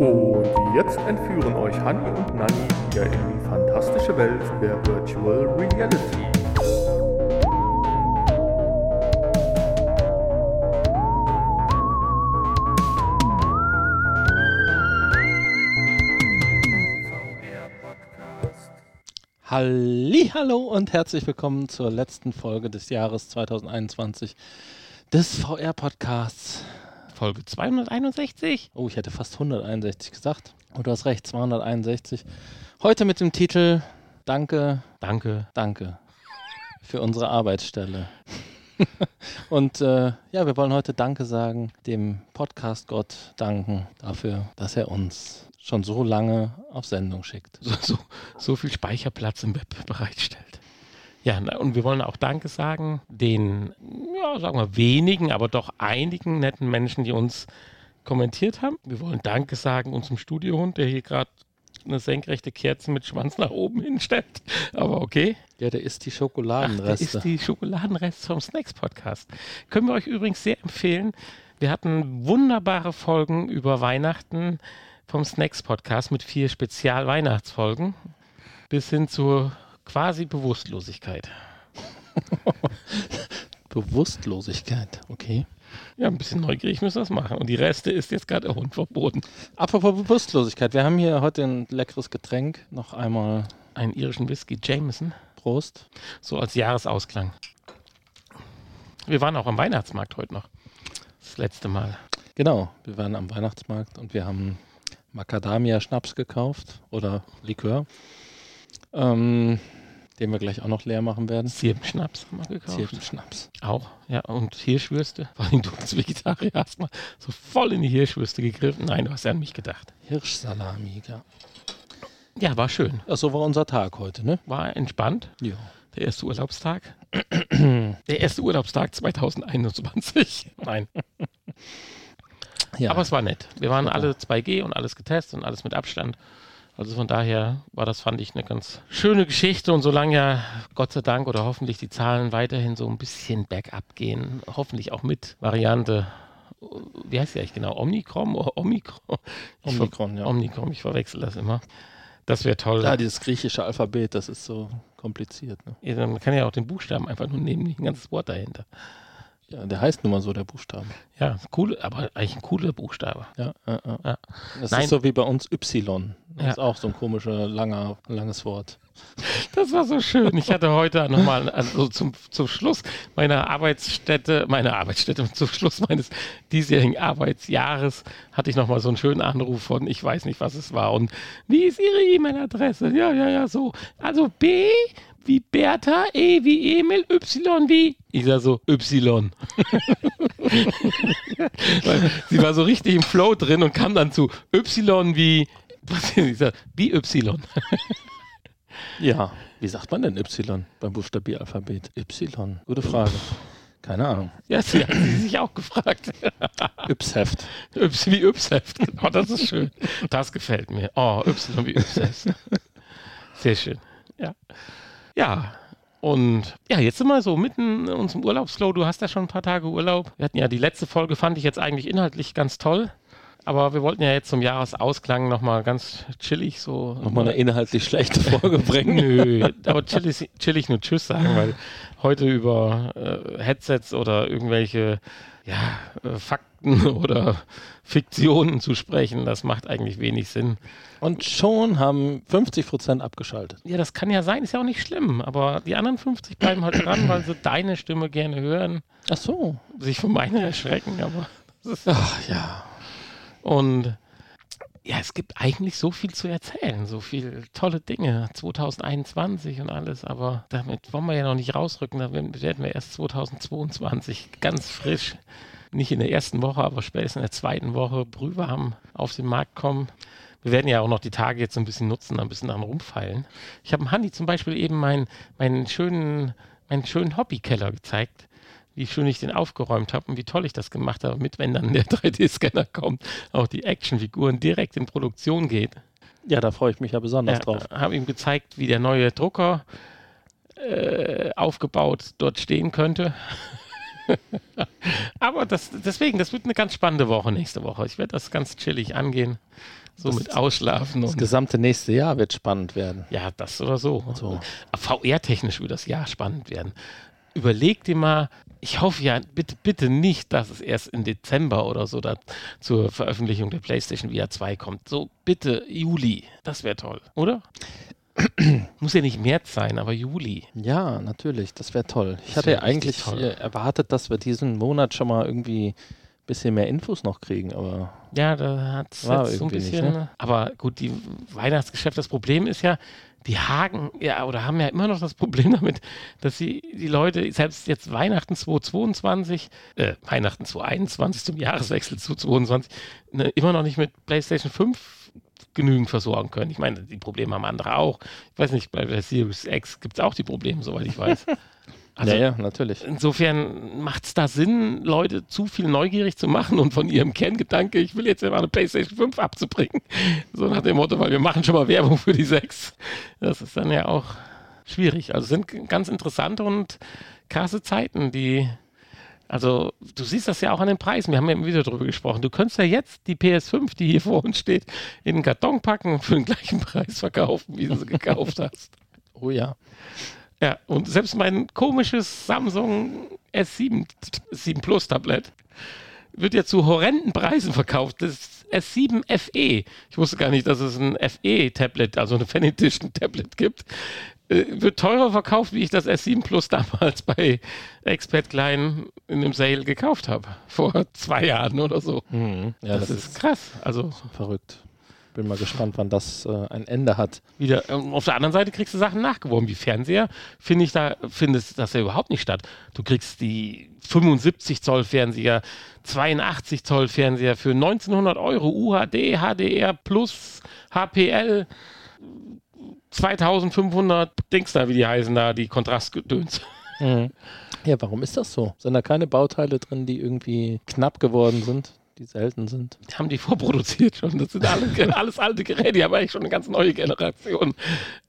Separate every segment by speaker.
Speaker 1: Und jetzt entführen euch Hanni und Nanni wieder in die fantastische Welt der Virtual Reality.
Speaker 2: Hallo und herzlich willkommen zur letzten Folge des Jahres 2021 des VR Podcasts. Folge 261. Oh, ich hätte fast 161 gesagt. Oh, du hast recht, 261. Heute mit dem Titel Danke, Danke, Danke für unsere Arbeitsstelle. und äh, ja, wir wollen heute Danke sagen, dem Podcast-Gott danken dafür, dass er uns schon so lange auf Sendung schickt.
Speaker 3: So, so, so viel Speicherplatz im Web bereitstellt. Ja, und wir wollen auch Danke sagen den, ja, sagen wir wenigen, aber doch einigen netten Menschen, die uns kommentiert haben. Wir wollen Danke sagen unserem Studiohund, der hier gerade eine senkrechte Kerze mit Schwanz nach oben hinstellt. Aber okay.
Speaker 2: Ja, der ist die Schokoladenreste. Ach,
Speaker 3: der ist die Schokoladenreste vom Snacks Podcast. Können wir euch übrigens sehr empfehlen. Wir hatten wunderbare Folgen über Weihnachten vom Snacks Podcast mit vier Spezial-Weihnachtsfolgen bis hin zur quasi Bewusstlosigkeit.
Speaker 2: Bewusstlosigkeit, okay.
Speaker 3: Ja, ein bisschen neugierig müssen wir das machen. Und die Reste ist jetzt gerade der Hund verboten.
Speaker 2: Apropos Bewusstlosigkeit, wir haben hier heute ein leckeres Getränk. Noch einmal
Speaker 3: einen irischen Whisky Jameson.
Speaker 2: Prost.
Speaker 3: So als Jahresausklang. Wir waren auch am Weihnachtsmarkt heute noch. Das letzte Mal.
Speaker 2: Genau, wir waren am Weihnachtsmarkt und wir haben Macadamia-Schnaps gekauft oder Likör. Ähm, den wir gleich auch noch leer machen werden.
Speaker 3: Zirbenschnaps haben wir gekauft.
Speaker 2: Zirbenschnaps.
Speaker 3: Auch, ja. Und Hirschwürste. Vor allem du als Vegetarier hast mal so voll in die Hirschwürste gegriffen. Nein, du hast ja an mich gedacht.
Speaker 2: Hirschsalami, ja.
Speaker 3: Ja, war schön.
Speaker 2: Ja, so war unser Tag heute, ne?
Speaker 3: War entspannt.
Speaker 2: Ja.
Speaker 3: Der erste Urlaubstag. Der erste Urlaubstag 2021. Nein. Ja. Aber es war nett. Wir waren alle 2G und alles getestet und alles mit Abstand. Also von daher war das, fand ich, eine ganz schöne Geschichte. Und solange ja Gott sei Dank oder hoffentlich die Zahlen weiterhin so ein bisschen bergab gehen, hoffentlich auch mit Variante, wie heißt die eigentlich genau? Omikron? Omikron?
Speaker 2: Omikron, ja.
Speaker 3: Omikron, ich verwechsel das immer. Das wäre toll.
Speaker 2: Ja, dieses griechische Alphabet, das ist so kompliziert. Ne?
Speaker 3: Ja, dann kann ja auch den Buchstaben einfach nur nehmen, nicht ein ganzes Wort dahinter.
Speaker 2: Ja, der heißt nun mal so, der Buchstabe.
Speaker 3: Ja, cool, aber eigentlich ein cooler Buchstabe.
Speaker 2: Ja, ja, ja. ja. Das Nein. ist so wie bei uns Y. Das ja. ist auch so ein komischer, langer, langes Wort.
Speaker 3: Das war so schön. Ich hatte heute nochmal also zum, zum Schluss meiner Arbeitsstätte, meiner Arbeitsstätte, zum Schluss meines diesjährigen Arbeitsjahres hatte ich nochmal so einen schönen Anruf von, ich weiß nicht, was es war. Und wie ist Ihre E-Mail-Adresse? Ja, ja, ja, so. Also B wie Bertha, E wie Emil, Y wie. Ich sag so, Y. sie war so richtig im Flow drin und kam dann zu Y wie. Was ich sag, wie Y.
Speaker 2: ja, wie sagt man denn Y beim Buchstabieralphabet? Y, gute Frage. Keine Ahnung.
Speaker 3: Ja, sie hat sie sich auch gefragt.
Speaker 2: Ypsheft.
Speaker 3: Yps wie Ypsheft. Oh, das ist schön. Das gefällt mir. Oh, Y wie Ypsheft. Sehr schön. Ja. Ja, und ja, jetzt sind wir so mitten in unserem Urlaubsflow. Du hast ja schon ein paar Tage Urlaub. Wir hatten ja die letzte Folge, fand ich jetzt eigentlich inhaltlich ganz toll. Aber wir wollten ja jetzt zum Jahresausklang nochmal ganz chillig so.
Speaker 2: Nochmal eine inhaltlich schlechte Folge bringen.
Speaker 3: Nö, aber chillig, chillig nur Tschüss sagen, weil heute über äh, Headsets oder irgendwelche ja, äh, Fakten oder Fiktionen zu sprechen, das macht eigentlich wenig Sinn.
Speaker 2: Und schon haben 50 Prozent abgeschaltet.
Speaker 3: Ja, das kann ja sein, ist ja auch nicht schlimm. Aber die anderen 50 bleiben halt dran, weil sie deine Stimme gerne hören.
Speaker 2: Ach so.
Speaker 3: Sich von meiner erschrecken, aber.
Speaker 2: Ach ja.
Speaker 3: Und ja, es gibt eigentlich so viel zu erzählen, so viele tolle Dinge. 2021 und alles, aber damit wollen wir ja noch nicht rausrücken. Da werden wir erst 2022 ganz frisch, nicht in der ersten Woche, aber spätestens in der zweiten Woche brühwarm auf den Markt kommen. Wir werden ja auch noch die Tage jetzt ein bisschen nutzen, ein bisschen daran rumfeilen. Ich habe dem Handy zum Beispiel eben meinen, meinen schönen, meinen schönen Hobbykeller gezeigt wie schön ich den aufgeräumt habe und wie toll ich das gemacht habe, mit wenn dann der 3D-Scanner kommt, auch die Actionfiguren direkt in Produktion geht.
Speaker 2: Ja, da freue ich mich ja besonders ja, drauf.
Speaker 3: Habe ihm gezeigt, wie der neue Drucker äh, aufgebaut dort stehen könnte. Aber das, deswegen, das wird eine ganz spannende Woche nächste Woche. Ich werde das ganz chillig angehen. So mit Ausschlafen
Speaker 2: Das gesamte nächste Jahr wird spannend werden.
Speaker 3: Ja, das oder so.
Speaker 2: So.
Speaker 3: VR-technisch wird das Jahr spannend werden. Überleg dir mal, ich hoffe ja, bitte, bitte nicht, dass es erst im Dezember oder so da zur Veröffentlichung der PlayStation VR 2 kommt. So bitte Juli. Das wäre toll, oder? Muss ja nicht März sein, aber Juli.
Speaker 2: Ja, natürlich, das wäre toll. Ich
Speaker 3: Das
Speaker 2: hatte
Speaker 3: wär
Speaker 2: ja eigentlich
Speaker 3: toll.
Speaker 2: äh, erwartet, dass wir diesen Monat schon mal irgendwie ein bisschen mehr Infos noch kriegen, aber
Speaker 3: Ja, da hat es so ein
Speaker 2: irgendwie nicht,
Speaker 3: bisschen.
Speaker 2: ne?
Speaker 3: Aber gut, die Weihnachtsgeschäft, das Problem ist ja, die Hagen, ja, oder haben ja immer noch das Problem damit, dass sie die Leute, selbst jetzt Weihnachten 2022, äh, Weihnachten 2021 zum Jahreswechsel zu 2022, ne, immer noch nicht mit PlayStation 5 genügend versorgen können. Ich meine, die Probleme haben andere auch. Ich weiß nicht, bei der Series X gibt es auch die Probleme, soweit ich weiß. Also,
Speaker 2: ja, ja, natürlich.
Speaker 3: Insofern macht es da Sinn, Leute zu viel neugierig zu machen und von ihrem Kerngedanke, ich will jetzt ja mal eine PlayStation 5 abzubringen. So nach dem Motto, weil wir machen schon mal Werbung für die 6. Das ist dann ja auch schwierig. Also sind ganz interessante und krasse Zeiten, die. Also, du siehst das ja auch an den Preisen. Wir haben ja immer wieder darüber gesprochen. Du könntest ja jetzt die PS5, die hier vor uns steht, in einen Karton packen und für den gleichen Preis verkaufen, wie du sie gekauft hast.
Speaker 2: Oh ja.
Speaker 3: Ja, und selbst mein komisches Samsung S7 t- 7 Plus Tablet wird ja zu horrenden Preisen verkauft. Das S7 FE. Ich wusste gar nicht, dass es ein FE-Tablet, also ein Fan Edition Tablet gibt. Äh, wird teurer verkauft, wie ich das S7 Plus damals bei Expert Klein in einem Sale gekauft habe. Vor zwei Jahren oder so.
Speaker 2: Mhm. Ja,
Speaker 3: das, ist krass. Also
Speaker 2: verrückt. Bin mal gespannt, wann das äh, ein Ende hat.
Speaker 3: wieder. ähm, Auf der anderen Seite kriegst du Sachen nachgeworfen. Wie Fernseher finde ich da, findet das ja überhaupt nicht statt. Du kriegst die 75 Zoll Fernseher, 82 Zoll Fernseher für 1900 Euro UHD, HDR Plus, HPL, 2500 Dings da, wie die heißen da, die Kontrastgedöns.
Speaker 2: Ja, warum ist das so? Sind da keine Bauteile drin, die irgendwie knapp geworden sind, die selten sind?
Speaker 3: Die haben die vorproduziert schon. Das sind alle, alles alte Geräte, die haben eigentlich schon eine ganz neue Generation.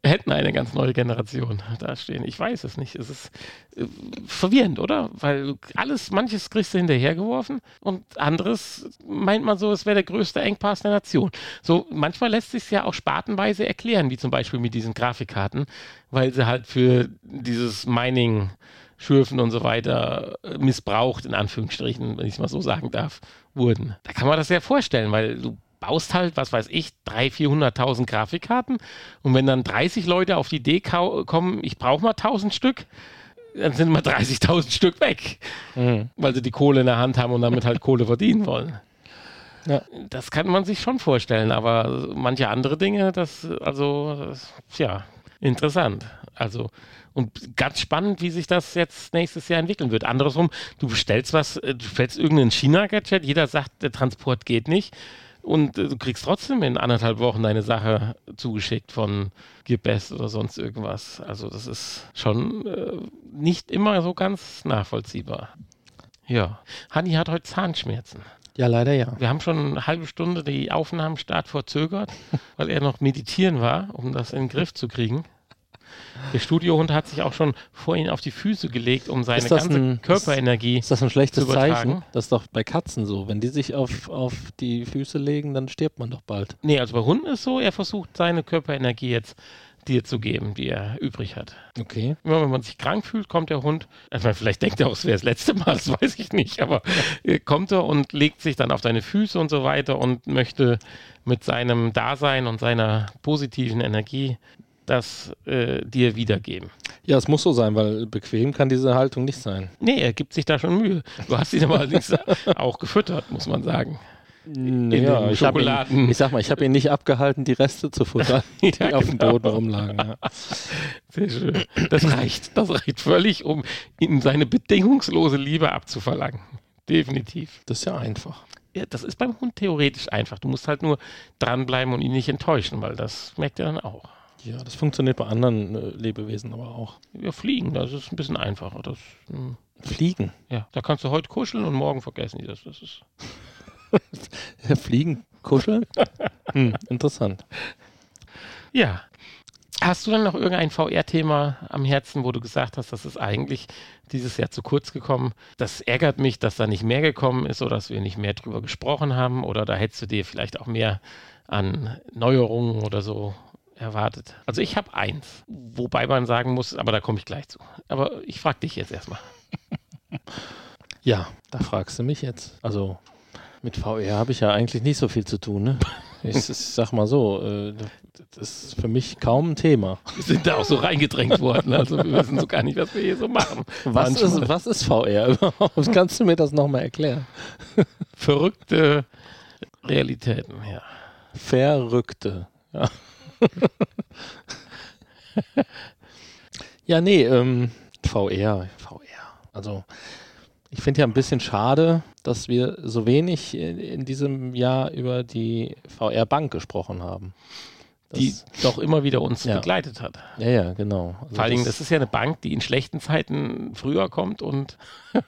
Speaker 3: Hätten eine ganz neue Generation da stehen. Ich weiß es nicht. Es ist äh, verwirrend, oder? Weil alles, manches kriegst du hinterhergeworfen und anderes meint man so, es wäre der größte Engpass der Nation. So, manchmal lässt sich ja auch spartenweise erklären, wie zum Beispiel mit diesen Grafikkarten, weil sie halt für dieses Mining Schürfen und so weiter äh, missbraucht, in Anführungsstrichen, wenn ich es mal so sagen darf, wurden. Da kann man das ja vorstellen, weil du baust halt, was weiß ich, 300.000, 400.000 Grafikkarten und wenn dann 30 Leute auf die Idee kommen, ich brauche mal 1000 Stück, dann sind mal 30.000 Stück weg, weil sie die Kohle in der Hand haben und damit halt Kohle verdienen wollen.
Speaker 2: Ja.
Speaker 3: Das kann man sich schon vorstellen, aber manche andere Dinge, das, also, das, tja, interessant. Also, und ganz spannend, wie sich das jetzt nächstes Jahr entwickeln wird. Andersrum, du bestellst was, äh, du bestellst irgendein China-Gadget, jeder sagt, der Transport geht nicht. Und äh, du kriegst trotzdem in anderthalb Wochen deine Sache zugeschickt von Gearbest oder sonst irgendwas. Also das ist schon äh, nicht immer so ganz nachvollziehbar. Ja. Hanni hat heute Zahnschmerzen.
Speaker 2: Ja, leider ja.
Speaker 3: Wir haben schon eine halbe Stunde die Aufnahmenstart verzögert, weil er noch meditieren war, um das in den Griff zu kriegen. Der Studiohund hat sich auch schon vor ihn auf die Füße gelegt, um seine
Speaker 2: Ist
Speaker 3: ganze
Speaker 2: ein-
Speaker 3: Körperenergie.
Speaker 2: Ist das ein schlechtes. Zeichen? Das ist doch bei Katzen so. Wenn die sich auf, auf die Füße legen, dann stirbt man doch bald.
Speaker 3: Nee, also bei Hunden ist so, er versucht seine Körperenergie jetzt dir zu geben, die er übrig hat.
Speaker 2: Okay.
Speaker 3: Immer wenn man sich krank fühlt, kommt der Hund, meine, vielleicht denkt er auch, es wäre das letzte Mal, das weiß ich nicht, aber äh, kommt er und legt sich dann auf deine Füße und so weiter und möchte mit seinem Dasein und seiner positiven Energie das äh, dir wiedergeben.
Speaker 2: Ja, es muss so sein, weil bequem kann diese Haltung nicht sein.
Speaker 3: Nee, er gibt sich da schon Mühe. Du hast ihn aber allerdings auch gefüttert, muss man sagen.
Speaker 2: Ja,
Speaker 3: den
Speaker 2: ich, ihn, ich sag mal, ich habe ihn nicht abgehalten, die Reste zu futtern, die
Speaker 3: Ja,
Speaker 2: auf dem
Speaker 3: genau.
Speaker 2: Boden rumlagen. Ja.
Speaker 3: Sehr schön. Das reicht. Das reicht völlig, um ihm seine bedingungslose Liebe abzuverlangen. Definitiv.
Speaker 2: Das ist ja einfach.
Speaker 3: Ja, das ist beim Hund theoretisch einfach. Du musst halt nur dranbleiben und ihn nicht enttäuschen, weil das merkt er dann auch.
Speaker 2: Ja, das funktioniert bei anderen äh, Lebewesen aber auch.
Speaker 3: Wir fliegen, das ist ein bisschen einfacher. Das, hm,
Speaker 2: Fliegen.
Speaker 3: ja, da kannst du heute kuscheln und morgen vergessen die das. Das ist
Speaker 2: Ja, Fliegen, kuscheln. hm, interessant.
Speaker 3: ja. Hast du dann noch irgendein VR-Thema am Herzen, wo du gesagt hast, das ist eigentlich dieses Jahr zu kurz gekommen? Das ärgert mich, dass da nicht mehr gekommen ist oder dass wir nicht mehr drüber gesprochen haben oder da hättest du dir vielleicht auch mehr an Neuerungen oder so erwartet. Also ich habe eins, wobei man sagen muss, aber da komme ich gleich zu. Aber ich frage dich jetzt erstmal.
Speaker 2: Ja, da fragst du mich jetzt. Also mit VR habe ich ja eigentlich nicht so viel zu tun. Ne? Ich, ich sag mal so, äh, das ist für mich kaum ein Thema.
Speaker 3: Wir sind da auch so reingedrängt worden. Also wir wissen so gar nicht, was wir hier so machen.
Speaker 2: Was, ist, was ist VR überhaupt? Kannst du mir das nochmal erklären?
Speaker 3: Verrückte Realitäten, ja.
Speaker 2: Verrückte. Ja, ja nee, ähm, VR, VR. Also ich finde ja ein bisschen schade, dass wir so wenig in, in diesem Jahr über die VR-Bank gesprochen haben.
Speaker 3: Das die doch immer wieder uns
Speaker 2: ja.
Speaker 3: begleitet hat.
Speaker 2: Ja, ja, genau.
Speaker 3: Also Vor allen Dingen, das ist ja eine Bank, die in schlechten Zeiten früher kommt und.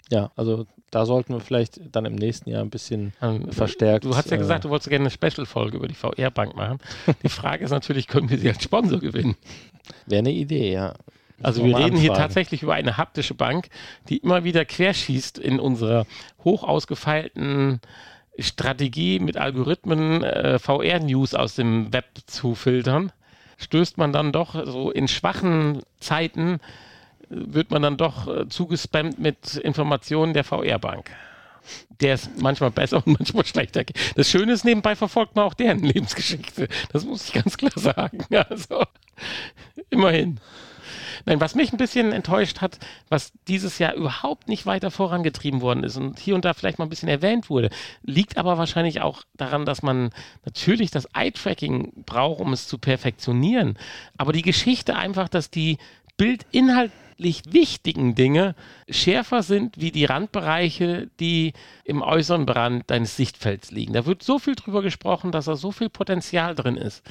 Speaker 2: ja, also da sollten wir vielleicht dann im nächsten Jahr ein bisschen ähm, verstärkt.
Speaker 3: Du hast ja gesagt, äh, du wolltest gerne eine Special-Folge über die VR-Bank machen. die Frage ist natürlich, können wir sie als Sponsor gewinnen?
Speaker 2: Wäre eine Idee, ja.
Speaker 3: Also wir reden anfragen. hier tatsächlich über eine haptische Bank, die immer wieder querschießt in unserer hoch ausgefeilten Strategie mit Algorithmen äh, VR-News aus dem Web zu filtern. Stößt man dann doch so in schwachen Zeiten, wird man dann doch äh, zugespammt mit Informationen der VR-Bank der ist manchmal besser und manchmal schlechter. Das Schöne ist, nebenbei verfolgt man auch deren Lebensgeschichte. Das muss ich ganz klar sagen. Also, immerhin. Nein, was mich ein bisschen enttäuscht hat, was dieses Jahr überhaupt nicht weiter vorangetrieben worden ist und hier und da vielleicht mal ein bisschen erwähnt wurde, liegt aber wahrscheinlich auch daran, dass man natürlich das Eye-Tracking braucht, um es zu perfektionieren. Aber die Geschichte einfach, dass die bildinhaltlich wichtigen Dinge schärfer sind wie die Randbereiche, die im äußeren Rand deines Sichtfelds liegen. Da wird so viel drüber gesprochen, dass da so viel Potenzial drin ist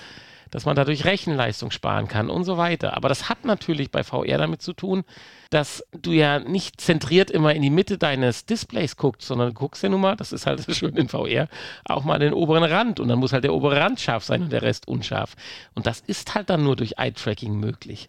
Speaker 3: dass man dadurch Rechenleistung sparen kann und so weiter. Aber das hat natürlich bei VR damit zu tun, dass du ja nicht zentriert immer in die Mitte deines Displays guckst, sondern guckst ja nun mal, das ist halt schön in VR, auch mal den oberen Rand und dann muss halt der obere Rand scharf sein und der Rest unscharf. Und das ist halt dann nur durch Eye-Tracking möglich.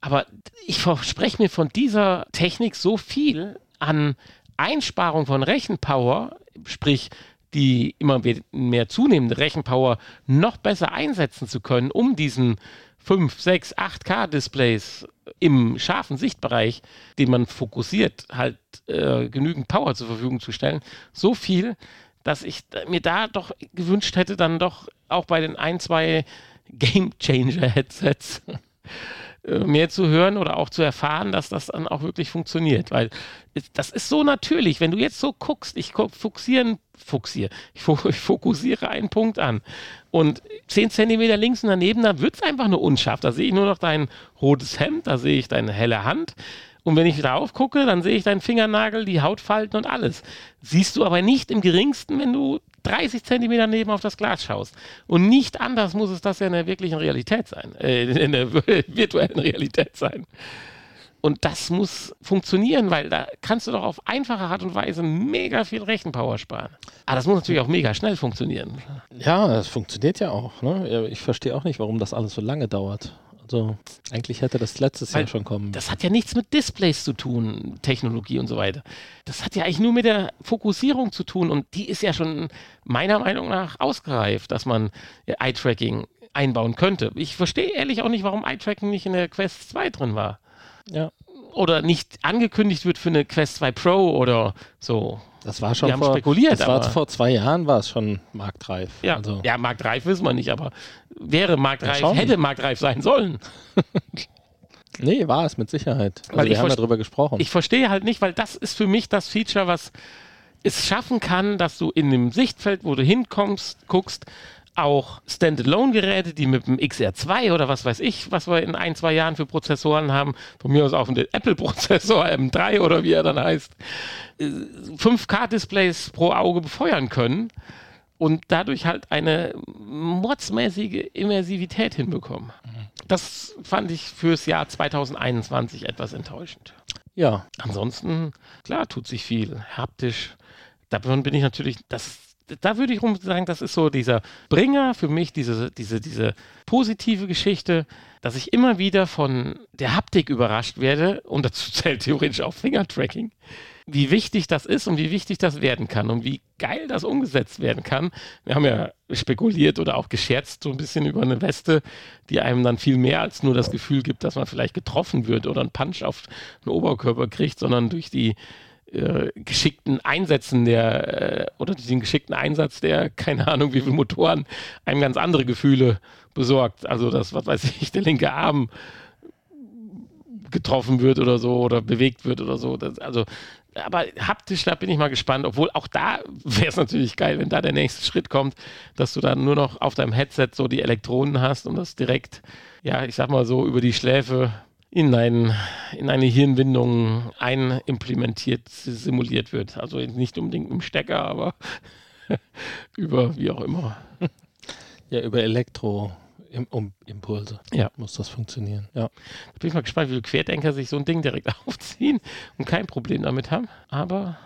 Speaker 3: Aber ich verspreche mir von dieser Technik so viel an Einsparung von Rechenpower, sprich die immer mehr zunehmende Rechenpower noch besser einsetzen zu können, um diesen 5, 6, 8K-Displays im scharfen Sichtbereich, den man fokussiert, halt äh, genügend Power zur Verfügung zu stellen. So viel, dass ich mir da doch gewünscht hätte, dann doch auch bei den ein, zwei Game Changer Headsets mehr zu hören oder auch zu erfahren, dass das dann auch wirklich funktioniert. Weil das ist so natürlich, wenn du jetzt so guckst, ich fokussiere, fokussiere, ich fokussiere einen Punkt an und 10 Zentimeter links und daneben, da wird es einfach nur unscharf. Da sehe ich nur noch dein rotes Hemd, da sehe ich deine helle Hand. Und wenn ich drauf gucke, dann sehe ich deinen Fingernagel, die Hautfalten und alles. Siehst du aber nicht im geringsten, wenn du 30 Zentimeter neben auf das Glas schaust. Und nicht anders muss es das ja in der wirklichen Realität sein, äh, in der virtuellen Realität sein. Und das muss funktionieren, weil da kannst du doch auf einfache Art und Weise mega viel Rechenpower sparen. Aber das muss natürlich auch mega schnell funktionieren.
Speaker 2: Ja, das funktioniert ja auch. Ne? Ich verstehe auch nicht, warum das alles so lange dauert. Also eigentlich hätte das letztes Weil Jahr schon kommen.
Speaker 3: Das hat ja nichts mit Displays zu tun, Technologie und so weiter. Das hat ja eigentlich nur mit der Fokussierung zu tun und die ist ja schon meiner Meinung nach ausgereift, dass man Eye-Tracking einbauen könnte. Ich verstehe ehrlich auch nicht, warum Eye-Tracking nicht in der Quest 2 drin war.
Speaker 2: Ja.
Speaker 3: Oder nicht angekündigt wird für eine Quest 2 Pro oder so.
Speaker 2: Das war schon
Speaker 3: wir vor, spekuliert.
Speaker 2: Das war vor zwei Jahren war es schon marktreif.
Speaker 3: Ja, also. ja marktreif wissen wir nicht, aber wäre marktreif, ja, hätte marktreif sein sollen.
Speaker 2: nee, war es mit Sicherheit.
Speaker 3: Also weil wir haben darüber gesprochen. Ich verstehe halt nicht, weil das ist für mich das Feature, was es schaffen kann, dass du in dem Sichtfeld, wo du hinkommst, guckst, auch Standalone-Geräte, die mit dem XR2 oder was weiß ich, was wir in ein, zwei Jahren für Prozessoren haben, von mir aus auch den Apple-Prozessor M3 oder wie er dann heißt, 5K-Displays pro Auge befeuern können und dadurch halt eine mordsmäßige Immersivität hinbekommen. Das fand ich fürs Jahr 2021 etwas enttäuschend.
Speaker 2: Ja.
Speaker 3: Ansonsten, klar, tut sich viel. Haptisch. Davon bin ich natürlich, das da würde ich sagen, das ist so dieser Bringer für mich, diese, diese, diese positive Geschichte, dass ich immer wieder von der Haptik überrascht werde und dazu zählt theoretisch auch Fingertracking wie wichtig das ist und wie wichtig das werden kann und wie geil das umgesetzt werden kann. Wir haben ja spekuliert oder auch gescherzt so ein bisschen über eine Weste, die einem dann viel mehr als nur das Gefühl gibt, dass man vielleicht getroffen wird oder einen Punch auf den Oberkörper kriegt, sondern durch die äh, geschickten Einsätzen der äh, oder den geschickten Einsatz der, keine Ahnung, wie viele Motoren einem ganz andere Gefühle besorgt. Also das, was weiß ich, der linke Arm getroffen wird oder so oder bewegt wird oder so. Das, also aber haptisch, da bin ich mal gespannt. Obwohl auch da wäre es natürlich geil, wenn da der nächste Schritt kommt, dass du dann nur noch auf deinem Headset so die Elektronen hast und das direkt, ja, ich sag mal so, über die Schläfe in, ein, in eine Hirnwindung einimplementiert, simuliert wird. Also nicht unbedingt im Stecker, aber über wie auch immer.
Speaker 2: Ja, über Elektro. Im, um Impulse
Speaker 3: ja.
Speaker 2: muss das funktionieren. Ja.
Speaker 3: Da bin ich mal gespannt, wie viele Querdenker sich so ein Ding direkt aufziehen und kein Problem damit haben. Aber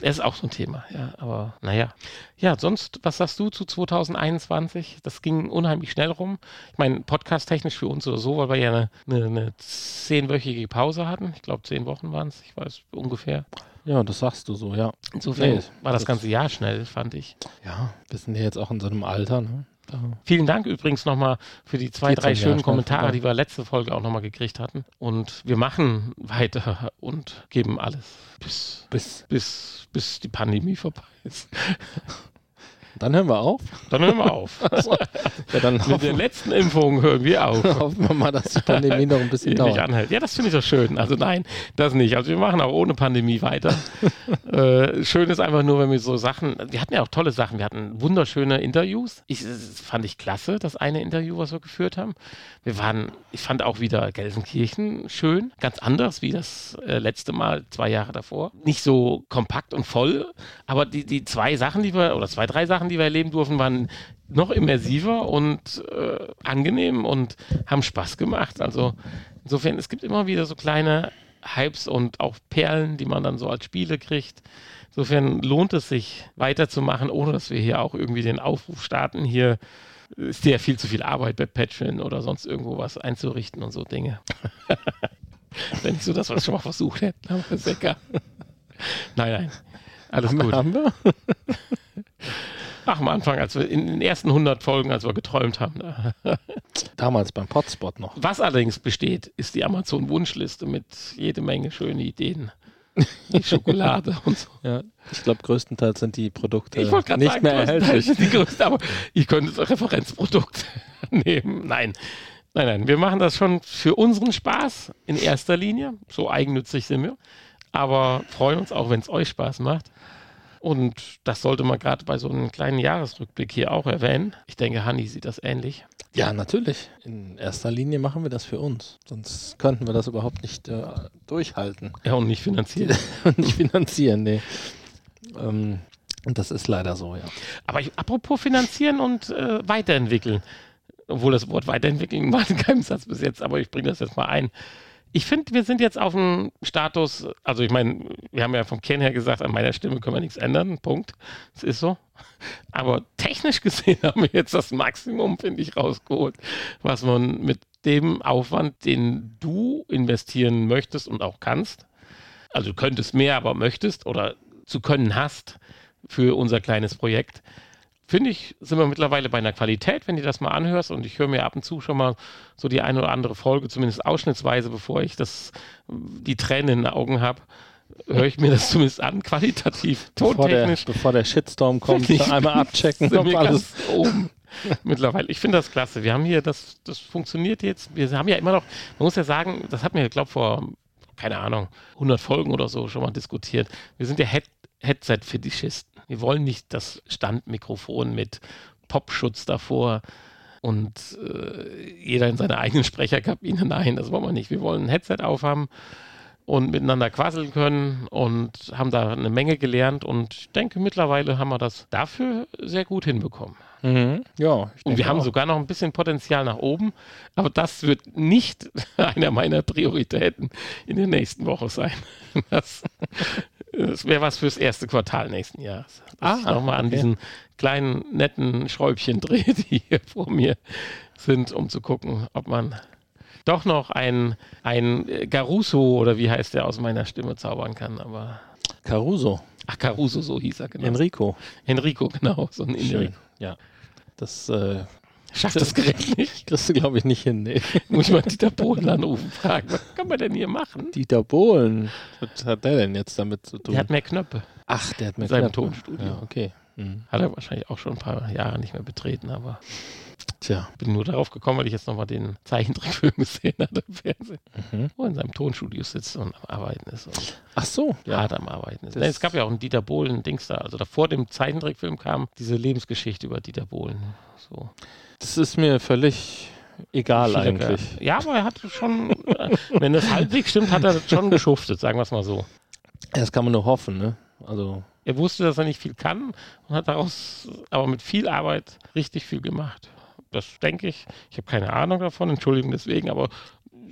Speaker 3: es ist auch so ein Thema, ja. Aber naja. Ja, sonst, was sagst du zu 2021? Das ging unheimlich schnell rum. Ich meine, podcast-technisch für uns oder so, weil wir ja eine, eine, eine zehnwöchige Pause hatten. Ich glaube, zehn Wochen waren es, ich weiß ungefähr.
Speaker 2: Ja, das sagst du so, ja.
Speaker 3: Insofern nee, war das, das ganze Jahr schnell, fand ich.
Speaker 2: Ja, wir sind ja jetzt auch in so einem Alter, ne?
Speaker 3: Vielen Dank übrigens nochmal für die zwei, drei schönen Kommentare, die wir letzte Folge auch nochmal gekriegt hatten. Und wir machen weiter und geben alles, bis, bis, bis, bis die Pandemie vorbei ist.
Speaker 2: Dann hören wir auf.
Speaker 3: Dann hören wir auf.
Speaker 2: ja, dann
Speaker 3: Mit den letzten Impfungen hören wir auf.
Speaker 2: Hoffen wir mal, dass die Pandemie noch ein bisschen dauert.
Speaker 3: Anhält. Ja, das finde ich doch schön. Also nein, das nicht. Also wir machen auch ohne Pandemie weiter. äh, schön ist einfach nur, wenn wir so Sachen, wir hatten ja auch tolle Sachen. Wir hatten wunderschöne Interviews. Ich, das fand ich klasse, das eine Interview, was wir geführt haben. Wir waren, ich fand auch wieder Gelsenkirchen schön. Ganz anders wie das äh, letzte Mal, zwei Jahre davor. Nicht so kompakt und voll, aber die, die zwei Sachen, die wir, oder zwei, drei Sachen, die wir erleben durften, waren noch immersiver und äh, angenehm und haben Spaß gemacht. Also insofern, es gibt immer wieder so kleine Hypes und auch Perlen, die man dann so als Spiele kriegt. Insofern lohnt es sich weiterzumachen, ohne dass wir hier auch irgendwie den Aufruf starten, hier ist ja viel zu viel Arbeit bei Patreon oder sonst irgendwo was einzurichten und so Dinge. Wenn ich so das, was ich schon mal versucht hätte, aber Nein, nein. Alles
Speaker 2: haben
Speaker 3: gut.
Speaker 2: Wir, haben wir?
Speaker 3: Ach, am Anfang, als wir in den ersten 100 Folgen, als wir geträumt haben.
Speaker 2: Damals beim Potspot noch.
Speaker 3: Was allerdings besteht, ist die Amazon-Wunschliste mit jede Menge schöne Ideen. Die Schokolade und so.
Speaker 2: Ja, ich glaube, größtenteils sind die Produkte
Speaker 3: nicht
Speaker 2: sagen, mehr erhältlich.
Speaker 3: Die größten, aber ich könnte das Referenzprodukt nehmen. Nein. Nein, nein, wir machen das schon für unseren Spaß in erster Linie. So eigennützig sind wir. Aber freuen uns auch, wenn es euch Spaß macht. Und das sollte man gerade bei so einem kleinen Jahresrückblick hier auch erwähnen. Ich denke, Hanni sieht das ähnlich.
Speaker 2: Ja, natürlich. In erster Linie machen wir das für uns. Sonst könnten wir das überhaupt nicht äh, durchhalten.
Speaker 3: Ja, und nicht finanzieren.
Speaker 2: und nicht finanzieren, nee. Ähm, und das ist leider so, ja.
Speaker 3: Aber ich, apropos finanzieren und äh, weiterentwickeln. Obwohl das Wort weiterentwickeln war in keinem Satz bis jetzt, aber ich bringe das jetzt mal ein ich finde, wir sind jetzt auf dem Status, also ich meine, wir haben ja vom Kern her gesagt, an meiner Stimme können wir nichts ändern, Punkt. Es ist so. Aber technisch gesehen haben wir jetzt das Maximum, finde ich, rausgeholt, was man mit dem Aufwand, den du investieren möchtest und auch kannst, also könntest mehr, aber möchtest oder zu können hast für unser kleines Projekt, finde ich, sind wir mittlerweile bei einer Qualität, wenn du das mal anhörst. Und ich höre mir ab und zu schon mal so die eine oder andere Folge, zumindest ausschnittsweise, bevor ich das, die Tränen in den Augen habe, höre ich mir das zumindest an, qualitativ, tontechnisch.
Speaker 2: Bevor der, bevor der Shitstorm kommt, einmal abchecken,
Speaker 3: ob alles oben. Mittlerweile. Ich finde das klasse. Wir haben hier, das, das funktioniert jetzt. Wir haben ja immer noch, man muss ja sagen, das hatten wir, glaube ich, vor, keine Ahnung, 100 Folgen oder so schon mal diskutiert. Wir sind ja Head Headset-Fetischisten. Wir wollen nicht das Standmikrofon mit Popschutz davor und äh, jeder in seiner eigenen Sprecherkabine. Nein, das wollen wir nicht. Wir wollen ein Headset aufhaben und miteinander quasseln können und haben da eine Menge gelernt und ich denke, mittlerweile haben wir das dafür sehr gut hinbekommen.
Speaker 2: Mhm. Ja.
Speaker 3: Und wir haben auch. sogar noch ein bisschen Potenzial nach oben, aber das wird nicht einer meiner Prioritäten in der nächsten Woche sein. Das Das wäre was fürs erste Quartal nächsten Jahres. Dass
Speaker 2: Ah,
Speaker 3: ich nochmal an
Speaker 2: okay.
Speaker 3: diesen kleinen, netten Schräubchen drehe, die hier vor mir sind, um zu gucken, ob man doch noch ein, ein Garuso oder wie heißt der aus meiner Stimme zaubern kann. Aber
Speaker 2: Caruso,
Speaker 3: ach, Caruso, so hieß er genau.
Speaker 2: Enrico.
Speaker 3: Enrico, genau. So ein. Enrico.
Speaker 2: Ja. Das äh,
Speaker 3: Schafft das Gerät nicht.
Speaker 2: kriegst du, glaube ich, nicht hin. Nee.
Speaker 3: Muss ich mal Dieter Bohlen anrufen, fragen, was kann man denn hier machen?
Speaker 2: Dieter Bohlen, was hat der denn jetzt damit zu tun?
Speaker 3: Der hat mehr Knöpfe.
Speaker 2: Ach, der hat
Speaker 3: seinem
Speaker 2: knapp-
Speaker 3: Tonstudio.
Speaker 2: Ja, okay. Mhm.
Speaker 3: Hat er wahrscheinlich auch schon ein paar Jahre nicht mehr betreten, aber
Speaker 2: Tja.
Speaker 3: bin nur darauf gekommen, weil ich jetzt nochmal den Zeichentrickfilm gesehen hatte im Fernsehen,
Speaker 2: Mhm.
Speaker 3: wo er in seinem Tonstudio sitzt und am Arbeiten ist
Speaker 2: Ach so. Ja.
Speaker 3: hart am Arbeiten ist. Nein, es gab ja auch einen Dieter Bohlen-Dings da. Also da vor dem Zeichentrickfilm kam diese Lebensgeschichte über Dieter Bohlen. So.
Speaker 2: Das ist mir völlig egal eigentlich.
Speaker 3: Ja, aber er hat schon, äh, wenn das halbwegs stimmt, hat er schon geschuftet, sagen wir es mal so.
Speaker 2: Das kann man nur hoffen, ne? Also,
Speaker 3: Er wusste, dass er nicht viel kann und hat daraus aber mit viel Arbeit richtig viel gemacht. Das denke ich. Ich habe keine Ahnung davon, Entschuldigung deswegen, aber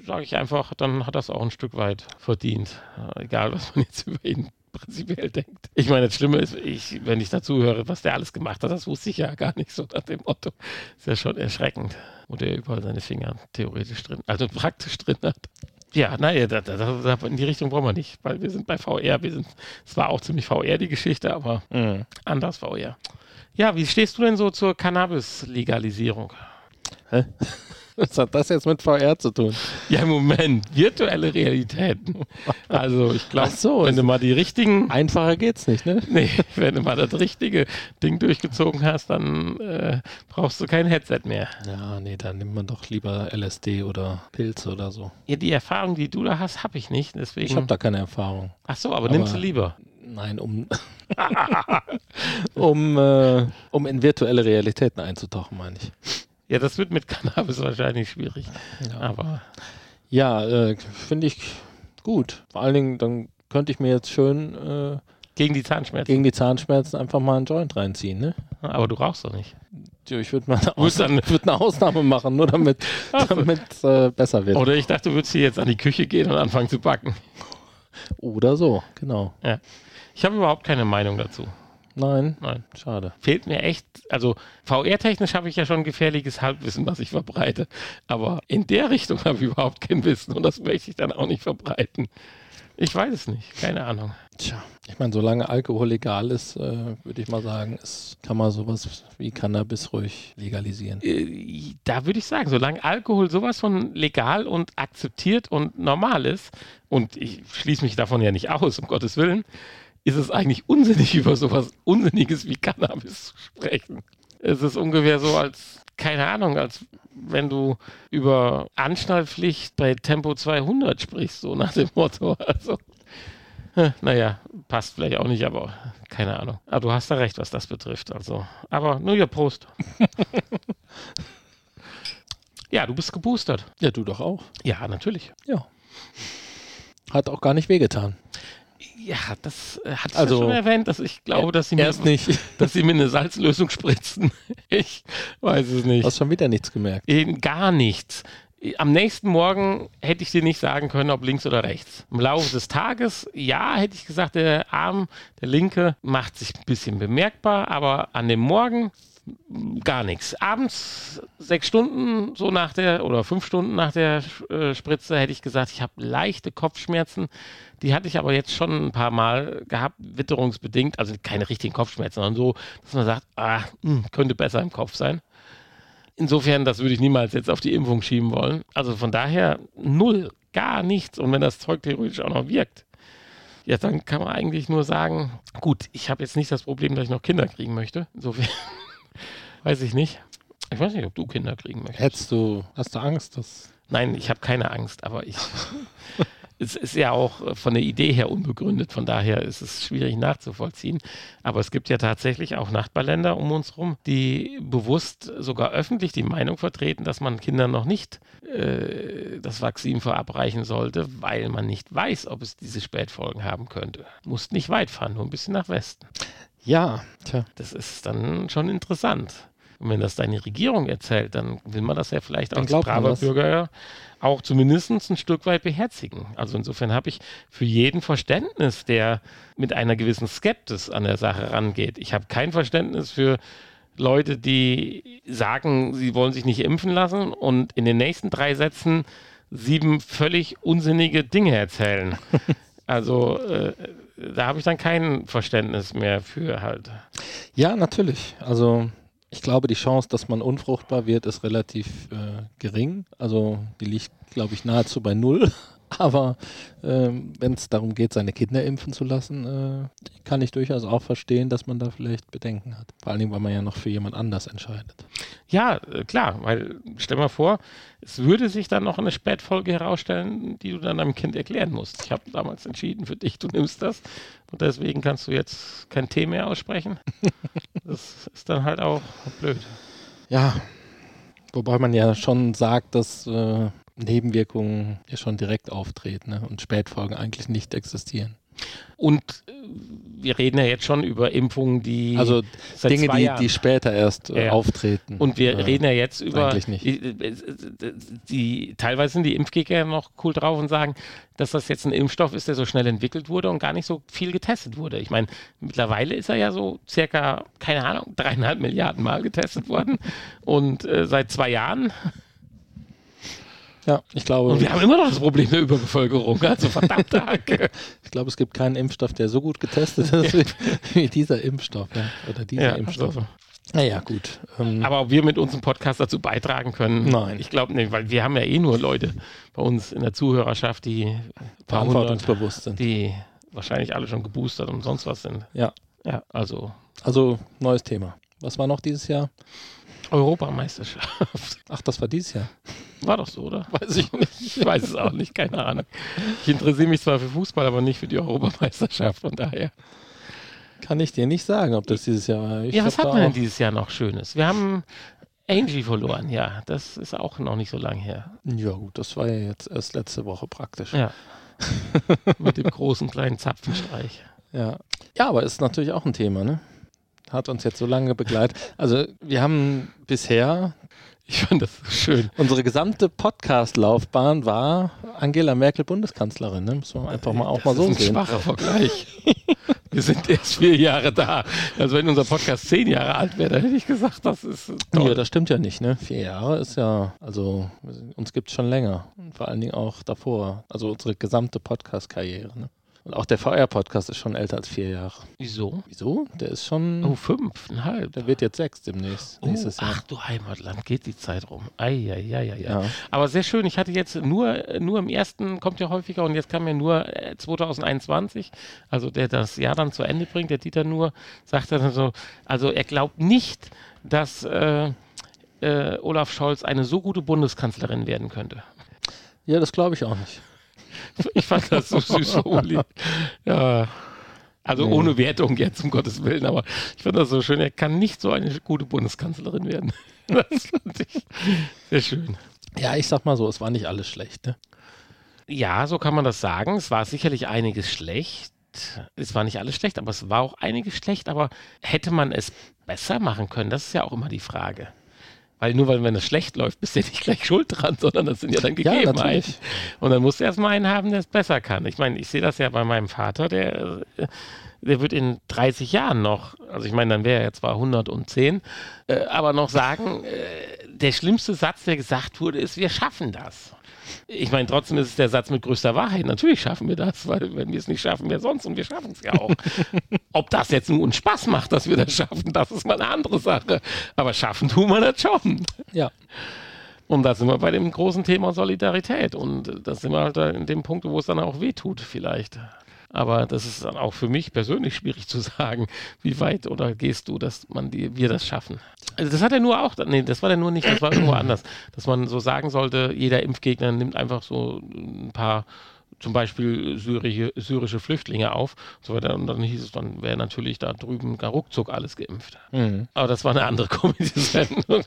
Speaker 3: sage ich einfach, dann hat es auch ein Stück weit verdient. Äh, Egal, was man jetzt über ihn prinzipiell denkt. Ich meine, das Schlimme ist, ich, wenn ich dazu höre, was der alles gemacht hat, das wusste ich ja gar nicht so nach dem Motto. Ist ja schon erschreckend, wo der überall seine Finger theoretisch drin, also praktisch drin hat. Ja, naja, da, da, in die Richtung brauchen wir nicht, weil wir sind bei VR. Wir sind, es war auch ziemlich VR die Geschichte, aber
Speaker 2: mh.
Speaker 3: anders VR. Ja, wie stehst du denn so zur Cannabis-Legalisierung?
Speaker 2: was hat das jetzt mit VR zu tun?
Speaker 3: Ja, Moment, virtuelle Realitäten. Also ich glaube,
Speaker 2: so,
Speaker 3: wenn du mal die richtigen,
Speaker 2: Einfacher geht's nicht, ne?
Speaker 3: nee, wenn du mal das richtige Ding durchgezogen hast, dann äh, brauchst du kein Headset mehr.
Speaker 2: Ja, nee, dann nimmt man doch lieber LSD oder Pilze oder so.
Speaker 3: Ja, die Erfahrung, die du da hast, habe ich nicht. Deswegen.
Speaker 2: Ich habe da keine Erfahrung.
Speaker 3: Ach so, aber,
Speaker 2: Aber-
Speaker 3: nimmst du lieber.
Speaker 2: Nein, um, um, äh, um in virtuelle Realitäten einzutauchen, meine ich.
Speaker 3: Ja, das wird mit Cannabis wahrscheinlich schwierig.
Speaker 2: Ja,
Speaker 3: Aber
Speaker 2: ja äh, finde ich gut. Vor allen Dingen, dann könnte ich mir jetzt schön äh,
Speaker 3: gegen die Zahnschmerzen.
Speaker 2: gegen die Zahnschmerzen einfach mal einen Joint reinziehen, ne?
Speaker 3: Aber du rauchst doch nicht.
Speaker 2: Ja, Ich würde mal eine, Ausnahme, würd eine Ausnahme machen, nur damit damit äh, besser wird.
Speaker 3: Oder ich dachte, du würdest hier jetzt an die Küche gehen und anfangen zu backen.
Speaker 2: Oder so, genau.
Speaker 3: Ich habe überhaupt keine Meinung dazu.
Speaker 2: Nein,
Speaker 3: Nein.
Speaker 2: schade.
Speaker 3: Fehlt mir echt, also VR-technisch habe ich ja schon gefährliches Halbwissen, was ich verbreite. Aber in der Richtung habe ich überhaupt kein Wissen und das möchte ich dann auch nicht verbreiten. Ich weiß es nicht, keine Ahnung.
Speaker 2: Tja, ich meine, solange Alkohol legal ist, äh, würde ich mal sagen, ist, kann man sowas wie Cannabis ruhig legalisieren.
Speaker 3: Äh, Da würde ich sagen, solange Alkohol sowas von legal und akzeptiert und normal ist, und ich schließe mich davon ja nicht aus, um Gottes Willen, ist es eigentlich unsinnig, über sowas Unsinniges wie Cannabis zu sprechen. Es ist ungefähr so, als, keine Ahnung, als wenn du über Anschnallpflicht bei Tempo 200 sprichst, so nach dem Motto. Also, naja, passt vielleicht auch nicht, aber keine Ahnung. Aber du hast da recht, was das betrifft. Also, aber nur ja, Prost. Ja, du bist geboostert.
Speaker 2: Ja, du doch auch.
Speaker 3: Ja, natürlich.
Speaker 2: Ja. Hat auch gar nicht wehgetan.
Speaker 3: Ja, das äh, hat
Speaker 2: Also-
Speaker 3: also, schon erwähnt, dass ich glaube, dass sie, mir,
Speaker 2: nicht.
Speaker 3: dass sie mir eine Salzlösung spritzen. Ich weiß es nicht.
Speaker 2: Hast schon wieder nichts gemerkt.
Speaker 3: Eben gar nichts. Am nächsten Morgen hätte ich dir nicht sagen können, ob links oder rechts. Im Laufe des Tages, ja, hätte ich gesagt, der Arm, der linke, macht sich ein bisschen bemerkbar, aber an dem Morgen gar nichts. Abends sechs Stunden, so nach der, oder fünf Stunden nach der äh, Spritze, hätte ich gesagt, ich habe leichte Kopfschmerzen. Die hatte ich aber jetzt schon ein paar Mal gehabt, witterungsbedingt, also keine richtigen Kopfschmerzen, sondern so, dass man sagt, ah, mh, könnte besser im Kopf sein. Insofern, das würde ich niemals jetzt auf die Impfung schieben wollen. Also von daher null, gar nichts. Und wenn das Zeug theoretisch auch noch wirkt, ja, dann kann man eigentlich nur sagen, gut, ich habe jetzt nicht das Problem, dass ich noch Kinder kriegen möchte. Insofern weiß ich nicht. Ich weiß nicht, ob du Kinder kriegen möchtest.
Speaker 2: Hättest du, hast du Angst, dass.
Speaker 3: Nein, ich habe keine Angst, aber ich. es ist ja auch von der Idee her unbegründet, von daher ist es schwierig nachzuvollziehen. Aber es gibt ja tatsächlich auch Nachbarländer um uns herum, die bewusst sogar öffentlich die Meinung vertreten, dass man Kindern noch nicht äh, das Vakzin verabreichen sollte, weil man nicht weiß, ob es diese Spätfolgen haben könnte. Muss nicht weit fahren, nur ein bisschen nach Westen.
Speaker 2: Ja, tja.
Speaker 3: Das ist dann schon interessant. Und wenn das deine Regierung erzählt, dann will man das ja vielleicht als braver. Bürger auch zumindest ein Stück weit beherzigen. Also insofern habe ich für jeden Verständnis, der mit einer gewissen Skepsis an der Sache rangeht. Ich habe kein Verständnis für Leute, die sagen, sie wollen sich nicht impfen lassen und in den nächsten drei Sätzen sieben völlig unsinnige Dinge erzählen. Also äh, da habe ich dann kein Verständnis mehr für halt.
Speaker 2: Ja, natürlich. Also ich glaube, die Chance, dass man unfruchtbar wird, ist relativ äh, gering. Also die liegt, glaube ich, nahezu bei null. Aber ähm, wenn es darum geht, seine Kinder impfen zu lassen, äh, kann ich durchaus auch verstehen, dass man da vielleicht Bedenken hat. Vor allen Dingen, weil man ja noch für jemand anders entscheidet.
Speaker 3: Ja, äh, klar, weil stell mal vor, es würde sich dann noch eine Spätfolge herausstellen, die du dann deinem Kind erklären musst. Ich habe damals entschieden für dich, du nimmst das und deswegen kannst du jetzt kein T mehr aussprechen. Das ist dann halt auch blöd.
Speaker 2: Ja, wobei man ja schon sagt, dass äh, Nebenwirkungen ja schon direkt auftreten ne? und Spätfolgen eigentlich nicht existieren.
Speaker 3: Und äh, wir reden ja jetzt schon über Impfungen, die
Speaker 2: Also Dinge, die,
Speaker 3: Jahren
Speaker 2: die später erst äh,
Speaker 3: Ja.
Speaker 2: auftreten.
Speaker 3: Und wir
Speaker 2: Äh,
Speaker 3: reden ja jetzt über
Speaker 2: eigentlich nicht.
Speaker 3: Die, die teilweise sind die Impfgegner ja noch cool drauf und sagen, dass das jetzt ein Impfstoff ist, der so schnell entwickelt wurde und gar nicht so viel getestet wurde. Ich meine, mittlerweile ist er ja so circa, keine Ahnung, dreieinhalb Milliarden Mal getestet worden und äh, seit zwei Jahren.
Speaker 2: Ja, ich glaube,
Speaker 3: Und wir haben immer noch das Problem der Überbevölkerung. Also verdammte Hacke.
Speaker 2: ich glaube, es gibt keinen Impfstoff, der so gut getestet ist wie, wie dieser Impfstoff. Ja? Oder dieser
Speaker 3: Ja,
Speaker 2: Impfstoff.
Speaker 3: also,
Speaker 2: Naja, gut. Ähm,
Speaker 3: aber ob wir mit unserem Podcast dazu beitragen können?
Speaker 2: Nein.
Speaker 3: Ich glaube nicht, weil wir haben ja eh nur Leute bei uns in der Zuhörerschaft, die
Speaker 2: verantwortungsbewusst sind.
Speaker 3: die wahrscheinlich alle schon geboostert und sonst was sind.
Speaker 2: Ja.
Speaker 3: Ja, also
Speaker 2: Also, neues Thema. Was war noch dieses Jahr?
Speaker 3: Europameisterschaft.
Speaker 2: Ach, das war dieses Jahr.
Speaker 3: War doch so, oder? Weiß ich nicht. Ich weiß es auch nicht, keine Ahnung. Ich interessiere mich zwar für Fußball, aber nicht für die Europameisterschaft, von daher.
Speaker 2: Kann ich dir nicht sagen, ob das dieses Jahr war. Ich
Speaker 3: ja, was hatten wir denn dieses Jahr noch Schönes? Wir haben Angie verloren, ja. Das ist auch noch nicht so lange her.
Speaker 2: Ja, gut, das war ja jetzt erst letzte Woche praktisch.
Speaker 3: Ja. Mit dem großen kleinen Zapfenstreich.
Speaker 2: Ja. ja, aber ist natürlich auch ein Thema, ne? Hat uns jetzt so lange begleitet. Also, wir haben bisher,
Speaker 3: Ich fand das so schön.
Speaker 2: unsere gesamte Podcast-Laufbahn war Angela Merkel Bundeskanzlerin, ne? Muss man einfach mal auch
Speaker 3: das
Speaker 2: mal so
Speaker 3: ist ein
Speaker 2: sehen.
Speaker 3: schwacher Vergleich. Wir sind erst vier Jahre da. Also wenn unser Podcast zehn Jahre alt wäre, dann hätte ich gesagt, das ist toll.
Speaker 2: Ja, das stimmt ja nicht, ne? Vier Jahre ist ja, also uns gibt es schon länger. Und vor allen Dingen auch davor. Also unsere gesamte Podcast-Karriere. Ne? Und auch der VR-Podcast ist schon älter als vier Jahre.
Speaker 3: Wieso?
Speaker 2: Wieso? Der ist schon,
Speaker 3: Oh, fünfeinhalb.
Speaker 2: der wird jetzt sechs demnächst,
Speaker 3: Oh,
Speaker 2: nächstes Jahr.
Speaker 3: ach du Heimatland, geht die Zeit rum. Eieieiei.
Speaker 2: Ja.
Speaker 3: Aber sehr schön, ich hatte jetzt nur, nur im ersten, kommt ja häufiger und jetzt kam ja nur äh, 2021, also der das Jahr dann zu Ende bringt, der Dieter nur, sagt dann so, also er glaubt nicht, dass äh, äh, Olaf Scholz eine so gute Bundeskanzlerin werden könnte.
Speaker 2: ja, das glaube ich auch nicht.
Speaker 3: Ich fand das so süß, Uli. Ja. Also
Speaker 2: Nee.
Speaker 3: ohne Wertung jetzt, um Gottes Willen, aber ich fand das so schön. Er kann nicht so eine gute Bundeskanzlerin werden. Das fand ich sehr schön.
Speaker 2: Ja, ich sag mal so, es war nicht alles schlecht. Ne?
Speaker 3: Ja, so kann man das sagen. Es war sicherlich einiges schlecht. Es war nicht alles schlecht, aber es war auch einiges schlecht. Aber hätte man es besser machen können? Das ist ja auch immer die Frage. Weil nur weil wenn es schlecht läuft, bist du ja nicht gleich schuld dran, sondern das sind ja dann
Speaker 2: Ja,
Speaker 3: Gegebenheiten.
Speaker 2: natürlich.
Speaker 3: Und dann musst du erstmal einen haben, der es besser kann. Ich meine, ich sehe das ja bei meinem Vater, der, der wird in 30 Jahren noch, also ich meine, dann wäre er zwar 110, äh, aber noch sagen, äh, der schlimmste Satz, der gesagt wurde, ist, wir schaffen das. Ich meine, trotzdem ist es der Satz mit größter Wahrheit. Natürlich schaffen wir das, weil wenn wir es nicht schaffen, wer sonst? Und wir schaffen es ja auch. Ob das jetzt nun uns Spaß macht, dass wir das schaffen, das ist mal eine andere Sache. Aber schaffen tun wir das schon.
Speaker 2: Ja.
Speaker 3: Und da sind wir bei dem großen Thema Solidarität. Und da sind wir halt in dem Punkt, wo es dann auch wehtut, vielleicht. Aber das ist dann auch für mich persönlich schwierig zu sagen, wie weit oder gehst du, dass man die, wir das schaffen. Also das hat er nur auch, nee, das war der nur nicht, das war irgendwo anders. Dass man so sagen sollte, jeder Impfgegner nimmt einfach so ein paar zum Beispiel syrische, syrische Flüchtlinge auf und so weiter. Und dann hieß es, dann wäre natürlich da drüben gar ruckzuck alles geimpft.
Speaker 2: Mhm.
Speaker 3: Aber das war eine andere Comedy-Sendung.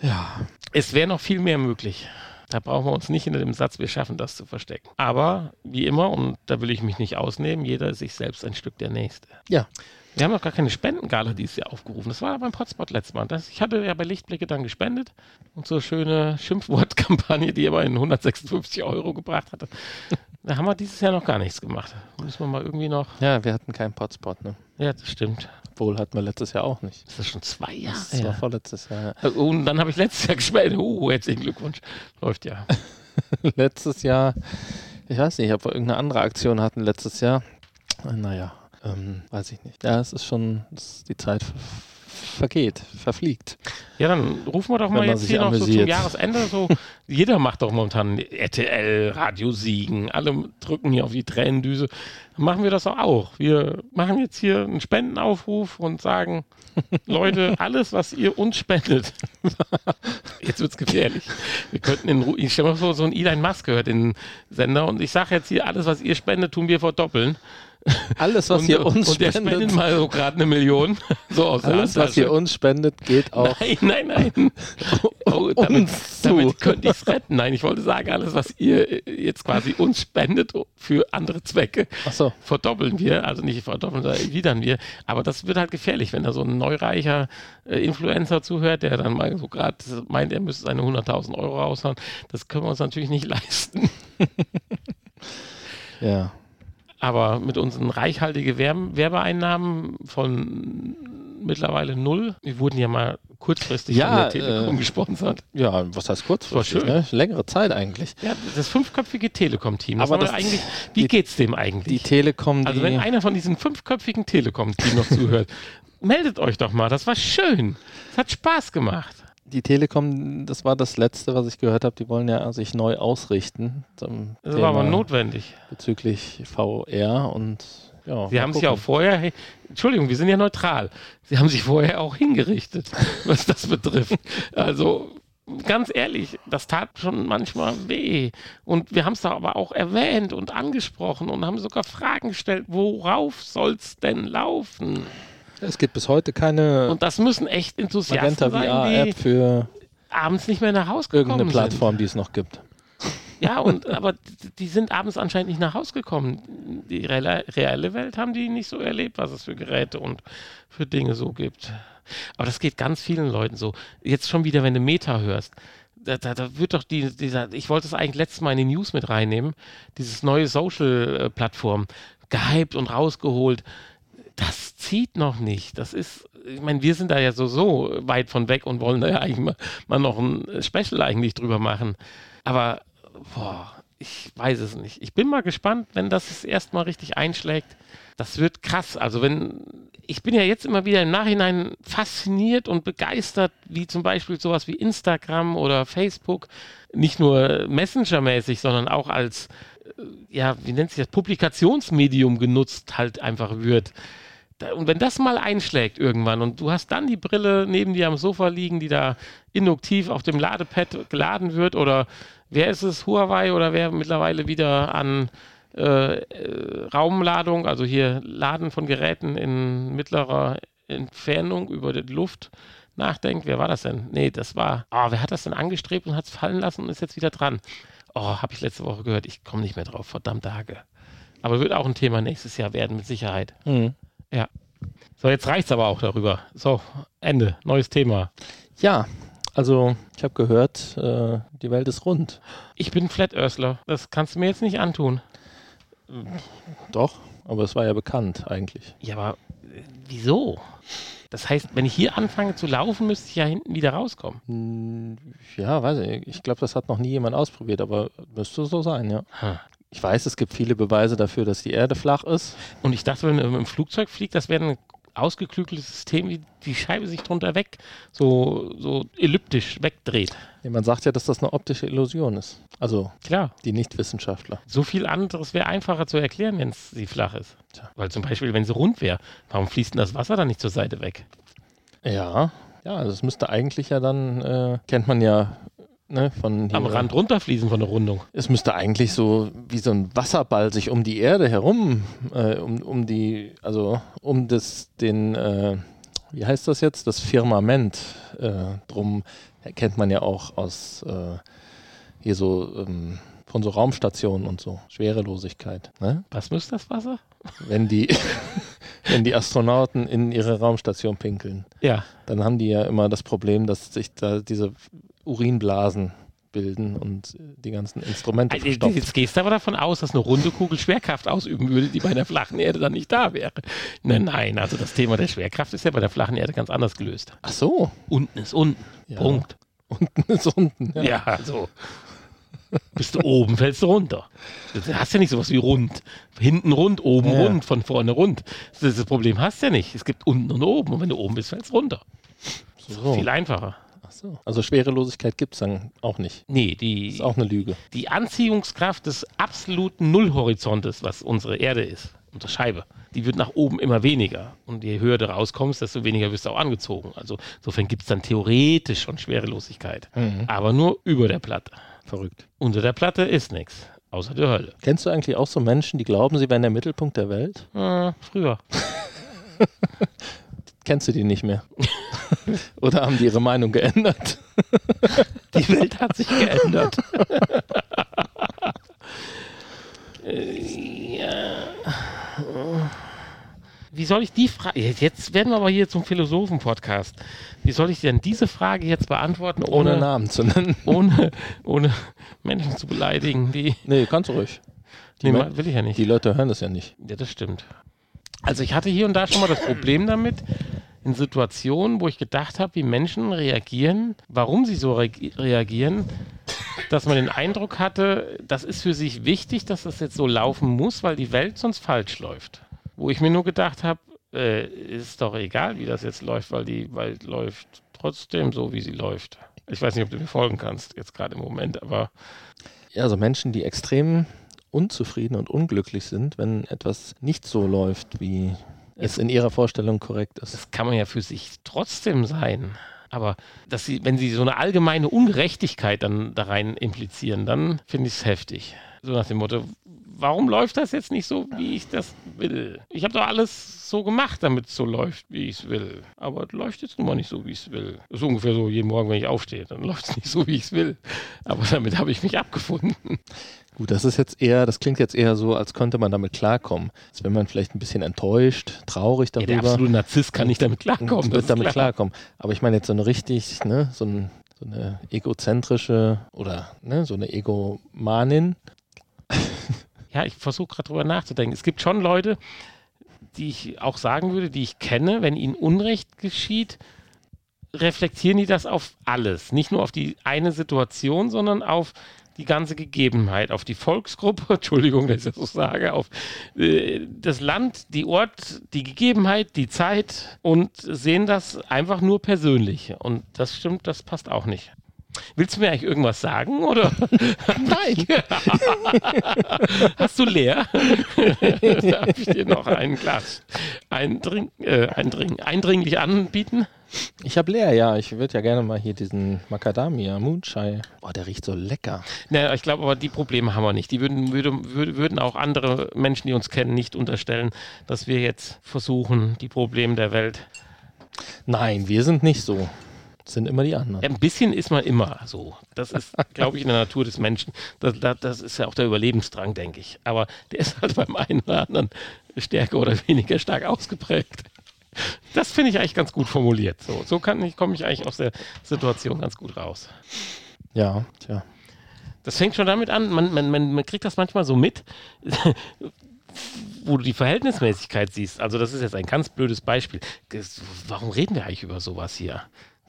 Speaker 2: Ja.
Speaker 3: Es wäre noch viel mehr möglich. Da brauchen wir uns nicht hinter dem Satz, wir schaffen das zu verstecken. Aber wie immer, und da will ich mich nicht ausnehmen, jeder ist sich selbst ein Stück der Nächste.
Speaker 2: Ja.
Speaker 3: Wir haben noch gar keine Spendengala dieses Jahr aufgerufen. Das war beim Potspot letztes Mal. Das, ich hatte ja bei Lichtblicke dann gespendet und so eine schöne Schimpfwortkampagne, die immerhin 156 Euro gebracht hatte. Da haben wir dieses Jahr noch gar nichts gemacht. Müssen wir mal irgendwie noch.
Speaker 2: Ja, wir hatten keinen Potspot, ne?
Speaker 3: Ja, das stimmt.
Speaker 2: Obwohl hatten wir letztes Jahr auch nicht.
Speaker 3: Das ist schon zwei Jahre.
Speaker 2: Das war
Speaker 3: her.
Speaker 2: vorletztes Jahr. ja.
Speaker 3: Und dann habe ich letztes Jahr gespendet. Uh, herzlichen Glückwunsch. Läuft ja.
Speaker 2: letztes Jahr, ich weiß nicht, ob wir irgendeine andere Aktion hatten letztes Jahr. Äh, Naja, ähm, weiß ich nicht. Ja, es ist schon, es, die Zeit ver- vergeht, verfliegt.
Speaker 3: Ja, dann rufen wir doch mal jetzt hier noch so zum
Speaker 2: amüsiert.
Speaker 3: Jahresende so. Jeder macht doch momentan RTL, Radio Siegen. Alle drücken hier auf die Tränendüse. Dann machen wir das doch auch. Wir machen jetzt hier einen Spendenaufruf und sagen, Leute, alles, was ihr uns spendet. jetzt wird's gefährlich. Wir könnten in Ru ich stelle mir vor, so ein Elon Musk gehört den Sender und ich sage jetzt hier, alles, was ihr spendet, tun wir verdoppeln.
Speaker 2: Alles, was
Speaker 3: und,
Speaker 2: ihr uns
Speaker 3: und der
Speaker 2: spendet,
Speaker 3: spendet mal so gerade eine Million. So aus
Speaker 2: alles, was ihr uns spendet, geht auch
Speaker 3: Nein, nein, nein. Oh, damit damit könnte ich es retten. Nein, ich wollte sagen, alles, was ihr äh, jetzt quasi uns spendet für andere Zwecke,
Speaker 2: Achso,
Speaker 3: verdoppeln wir. Also nicht verdoppeln, sondern erwidern wir. Aber das wird halt gefährlich, wenn da so ein neureicher äh, Influencer zuhört, der dann mal so gerade meint, er müsste seine 100.000 Euro raushauen. Das können wir uns natürlich nicht leisten.
Speaker 2: ja.
Speaker 3: Aber mit unseren reichhaltigen Werbe Werbeeinnahmen von mittlerweile null, wir wurden ja mal kurzfristig
Speaker 2: Ja,
Speaker 3: von der Telekom
Speaker 2: äh,
Speaker 3: gesponsert.
Speaker 2: Ja, was heißt kurzfristig? Ne? Längere Zeit eigentlich.
Speaker 3: Ja, das fünfköpfige Telekom-Team.
Speaker 2: Aber das-
Speaker 3: eigentlich, wie
Speaker 2: die-
Speaker 3: geht's dem
Speaker 2: Die
Speaker 3: eigentlich?
Speaker 2: Telekom, die,
Speaker 3: also wenn einer von diesen fünfköpfigen Telekom-Team noch zuhört, meldet euch doch mal. Das war schön. Es hat Spaß gemacht.
Speaker 2: Die Telekom, das war das Letzte, was ich gehört habe, die wollen ja sich neu ausrichten
Speaker 3: Das war aber notwendig.
Speaker 2: bezüglich VR und ja.
Speaker 3: Sie haben sich ja auch vorher, hey, Entschuldigung, wir sind ja neutral. Sie haben sich vorher auch hingerichtet, was das betrifft. Also ganz ehrlich, das tat schon manchmal weh. Und wir haben es da aber auch erwähnt und angesprochen und haben sogar Fragen gestellt, worauf soll es denn laufen?
Speaker 2: Es gibt bis heute keine
Speaker 3: Und das müssen echt Enthusiasten
Speaker 2: Magenta
Speaker 3: sein,
Speaker 2: VR-App für
Speaker 3: abends nicht mehr nach Hause gekommen
Speaker 2: irgendeine Plattform, die es noch gibt.
Speaker 3: sind. Ja, und aber die sind abends anscheinend nicht nach Hause gekommen. Die reale Welt haben die nicht so erlebt, was es für Geräte und für Dinge so gibt. Aber das geht ganz vielen Leuten so. Jetzt schon wieder, wenn du Meta hörst. Da, da, da wird doch die, dieser, ich wollte es eigentlich letztes Mal in die News mit reinnehmen, dieses neue Social-Plattform, gehypt und rausgeholt. Das zieht noch nicht. Das ist, ich meine, wir sind da ja so, so weit von weg und wollen da ja eigentlich mal, mal noch ein Special eigentlich drüber machen. Aber, boah, ich weiß es nicht. Ich bin mal gespannt, wenn das das erste Mal richtig einschlägt. Das wird krass. Also wenn, ich bin ja jetzt immer wieder im Nachhinein fasziniert und begeistert, wie zum Beispiel sowas wie Instagram oder Facebook, nicht nur Messenger-mäßig, sondern auch als, äh, ja, wie nennt sich das, Publikationsmedium genutzt halt einfach wird. Und wenn das mal einschlägt irgendwann und du hast dann die Brille neben dir am Sofa liegen, die da induktiv auf dem Ladepad geladen wird oder wer ist es, Huawei oder wer mittlerweile wieder an äh, äh, Raumladung, also hier Laden von Geräten in mittlerer Entfernung über die Luft nachdenkt. Wer war das denn? Nee, das war, ah, wer hat das denn angestrebt und hat es fallen lassen und ist jetzt wieder dran? Oh, habe ich letzte Woche gehört. Ich komme nicht mehr drauf, verdammte Hacke. Aber wird auch ein Thema nächstes Jahr werden, mit Sicherheit.
Speaker 2: Mhm.
Speaker 3: Ja. So, jetzt reicht's aber auch darüber. So, Ende. Neues Thema.
Speaker 2: Ja, also ich habe gehört, äh, die Welt ist rund.
Speaker 3: Ich bin Flat Earthler. Das kannst du mir jetzt nicht antun.
Speaker 2: Doch, aber es war ja bekannt eigentlich.
Speaker 3: Ja, aber äh, wieso? Das heißt, wenn ich hier anfange zu laufen, müsste ich ja hinten wieder rauskommen.
Speaker 2: Hm, Ja, weiß ich. Ich glaube, das hat noch nie jemand ausprobiert, aber müsste so sein, ja.
Speaker 3: Hm.
Speaker 2: Ich weiß, es gibt viele Beweise dafür, dass die Erde flach ist.
Speaker 3: Und ich dachte, wenn du im Flugzeug fliegt, das wäre ein ausgeklügeltes System, wie die Scheibe sich drunter weg, so, so elliptisch wegdreht.
Speaker 2: Ja, man sagt ja, dass das eine optische Illusion ist. Also
Speaker 3: Klar.
Speaker 2: die Nichtwissenschaftler.
Speaker 3: So viel anderes wäre einfacher zu erklären, wenn sie flach ist.
Speaker 2: Tja.
Speaker 3: Weil zum Beispiel, wenn sie rund wäre, warum fließt denn das Wasser dann nicht zur Seite weg?
Speaker 2: Ja, ja, es müsste eigentlich ja dann, äh, kennt man ja ne, von hier,
Speaker 3: Am Rand runterfließen von der Rundung.
Speaker 2: Es müsste eigentlich so wie so ein Wasserball sich um die Erde herum, äh, um, um die, also um das, den, äh, wie heißt das jetzt, das Firmament äh, drum, kennt man ja auch aus äh, hier so ähm, von so Raumstationen und so, Schwerelosigkeit. Ne?
Speaker 3: Was müsste das Wasser?
Speaker 2: Wenn die, wenn die Astronauten in ihre Raumstation pinkeln,
Speaker 3: Ja.
Speaker 2: dann haben die ja immer das Problem, dass sich da diese Urinblasen bilden und äh, die ganzen Instrumente
Speaker 3: Also. Jetzt gehst du aber davon aus, dass eine runde Kugel Schwerkraft ausüben würde, die bei einer flachen Erde dann nicht da wäre. Nein, nein, also das Thema der Schwerkraft ist ja bei der flachen Erde ganz anders gelöst.
Speaker 2: Ach so,
Speaker 3: Unten ist unten.
Speaker 2: Ja.
Speaker 3: Punkt.
Speaker 2: unten ist unten. Ja.
Speaker 3: Ja, also. Bist du oben, fällst du runter. Du hast ja nicht sowas wie rund. Hinten rund, oben
Speaker 2: Ja.
Speaker 3: rund, von vorne rund. Das, das Problem hast du ja nicht. Es gibt unten und oben. Und wenn du oben bist, fällst du runter.
Speaker 2: So.
Speaker 3: Viel einfacher.
Speaker 2: Ach so. Also Schwerelosigkeit gibt es dann auch nicht.
Speaker 3: Nee, die,
Speaker 2: Ist auch eine Lüge.
Speaker 3: die Anziehungskraft des absoluten Nullhorizontes, was unsere Erde ist, unsere Scheibe, die wird nach oben immer weniger. Und je höher du rauskommst, desto weniger wirst du auch angezogen. Also insofern gibt es dann theoretisch schon Schwerelosigkeit.
Speaker 2: Mhm.
Speaker 3: Aber nur über der Platte.
Speaker 2: Verrückt.
Speaker 3: Unter der Platte ist nichts. Außer der Hölle.
Speaker 2: Kennst du eigentlich auch so Menschen, die glauben, sie wären der Mittelpunkt der Welt?
Speaker 3: Äh, früher.
Speaker 2: Kennst du die nicht mehr? Oder haben die ihre Meinung geändert?
Speaker 3: Die Welt hat sich geändert. Äh, ja. Wie soll ich die Frage. Jetzt werden wir aber hier zum Philosophen-Podcast. Wie soll ich denn diese Frage jetzt beantworten,
Speaker 2: Ohne
Speaker 3: ohne,
Speaker 2: Namen zu nennen.
Speaker 3: ohne, ohne Menschen zu beleidigen? Die,
Speaker 2: Nee, kannst du ruhig. Die,
Speaker 3: nee, will ich ja nicht.
Speaker 2: die Leute hören das ja nicht.
Speaker 3: Ja, das stimmt. Also ich hatte hier und da schon mal das Problem damit, in Situationen, wo ich gedacht habe, wie Menschen reagieren, warum sie so re reagieren, dass man den Eindruck hatte, das ist für sich wichtig, dass das jetzt so laufen muss, weil die Welt sonst falsch läuft. Wo ich mir nur gedacht habe, äh, ist doch egal, wie das jetzt läuft, weil die Welt läuft trotzdem so, wie sie läuft. Ich weiß nicht, ob du mir folgen kannst, jetzt gerade im Moment, aber
Speaker 2: Ja, also Menschen, die extrem unzufrieden und unglücklich sind, wenn etwas nicht so läuft, wie es in ihrer Vorstellung korrekt ist.
Speaker 3: Das kann man ja für sich trotzdem sein. Aber dass sie, wenn sie so eine allgemeine Ungerechtigkeit dann da rein implizieren, dann finde ich es heftig. So nach dem Motto, warum läuft das jetzt nicht so, wie ich das will? Ich habe doch alles so gemacht, damit es so läuft, wie ich es will. Aber es läuft jetzt nun mal nicht so, wie ich es will. Das ist ungefähr so jeden Morgen, wenn ich aufstehe, dann läuft es nicht so, wie ich es will. Aber damit habe ich mich abgefunden.
Speaker 2: Gut, das ist jetzt eher, das klingt jetzt eher so, als könnte man damit klarkommen. Als wenn man vielleicht ein bisschen enttäuscht, traurig
Speaker 3: Ja,
Speaker 2: darüber.
Speaker 3: der absolute Narzisst kann nicht damit klarkommen.
Speaker 2: wird damit
Speaker 3: klar.
Speaker 2: klarkommen. Aber ich meine jetzt so eine richtig, ne, so, ein, so eine egozentrische oder ne, so eine Egomanin.
Speaker 3: Ja, ich versuche gerade drüber nachzudenken. Es gibt schon Leute, die ich auch sagen würde, die ich kenne, wenn ihnen Unrecht geschieht, reflektieren die das auf alles. Nicht nur auf die eine Situation, sondern auf die ganze Gegebenheit, auf die Volksgruppe, Entschuldigung, dass ich das so sage, auf äh, das Land, die Ort, die Gegebenheit, die Zeit und sehen das einfach nur persönlich. Und das stimmt, das passt auch nicht. Willst du mir eigentlich irgendwas sagen oder?
Speaker 2: Nein.
Speaker 3: Hast du leer? Darf ich dir noch ein Glas eindring, äh, eindring, eindringlich anbieten?
Speaker 2: Ich habe leer, ja. Ich würde ja gerne mal hier diesen Macadamia Moonshine. Boah, der riecht so lecker.
Speaker 3: Naja, ich glaube aber, die Probleme haben wir nicht. Die würden, würde, würde, würden auch andere Menschen, die uns kennen, nicht unterstellen, dass wir jetzt versuchen, die Probleme der Welt.
Speaker 2: Nein, wir sind nicht so. Sind immer die anderen.
Speaker 3: Ein bisschen ist man immer so. Das ist, glaube ich, in der Natur des Menschen. Das, das, das ist ja auch der Überlebensdrang, denke ich. Aber der ist halt beim einen oder anderen stärker oder weniger stark ausgeprägt. Das finde ich eigentlich ganz gut formuliert. So, so kann ich, komme ich eigentlich aus der Situation ganz gut raus.
Speaker 2: Ja, tja.
Speaker 3: Das fängt schon damit an, man, man, man, kriegt das manchmal so mit, wo du die Verhältnismäßigkeit siehst. Also das ist jetzt ein ganz blödes Beispiel. Warum reden wir eigentlich über sowas hier?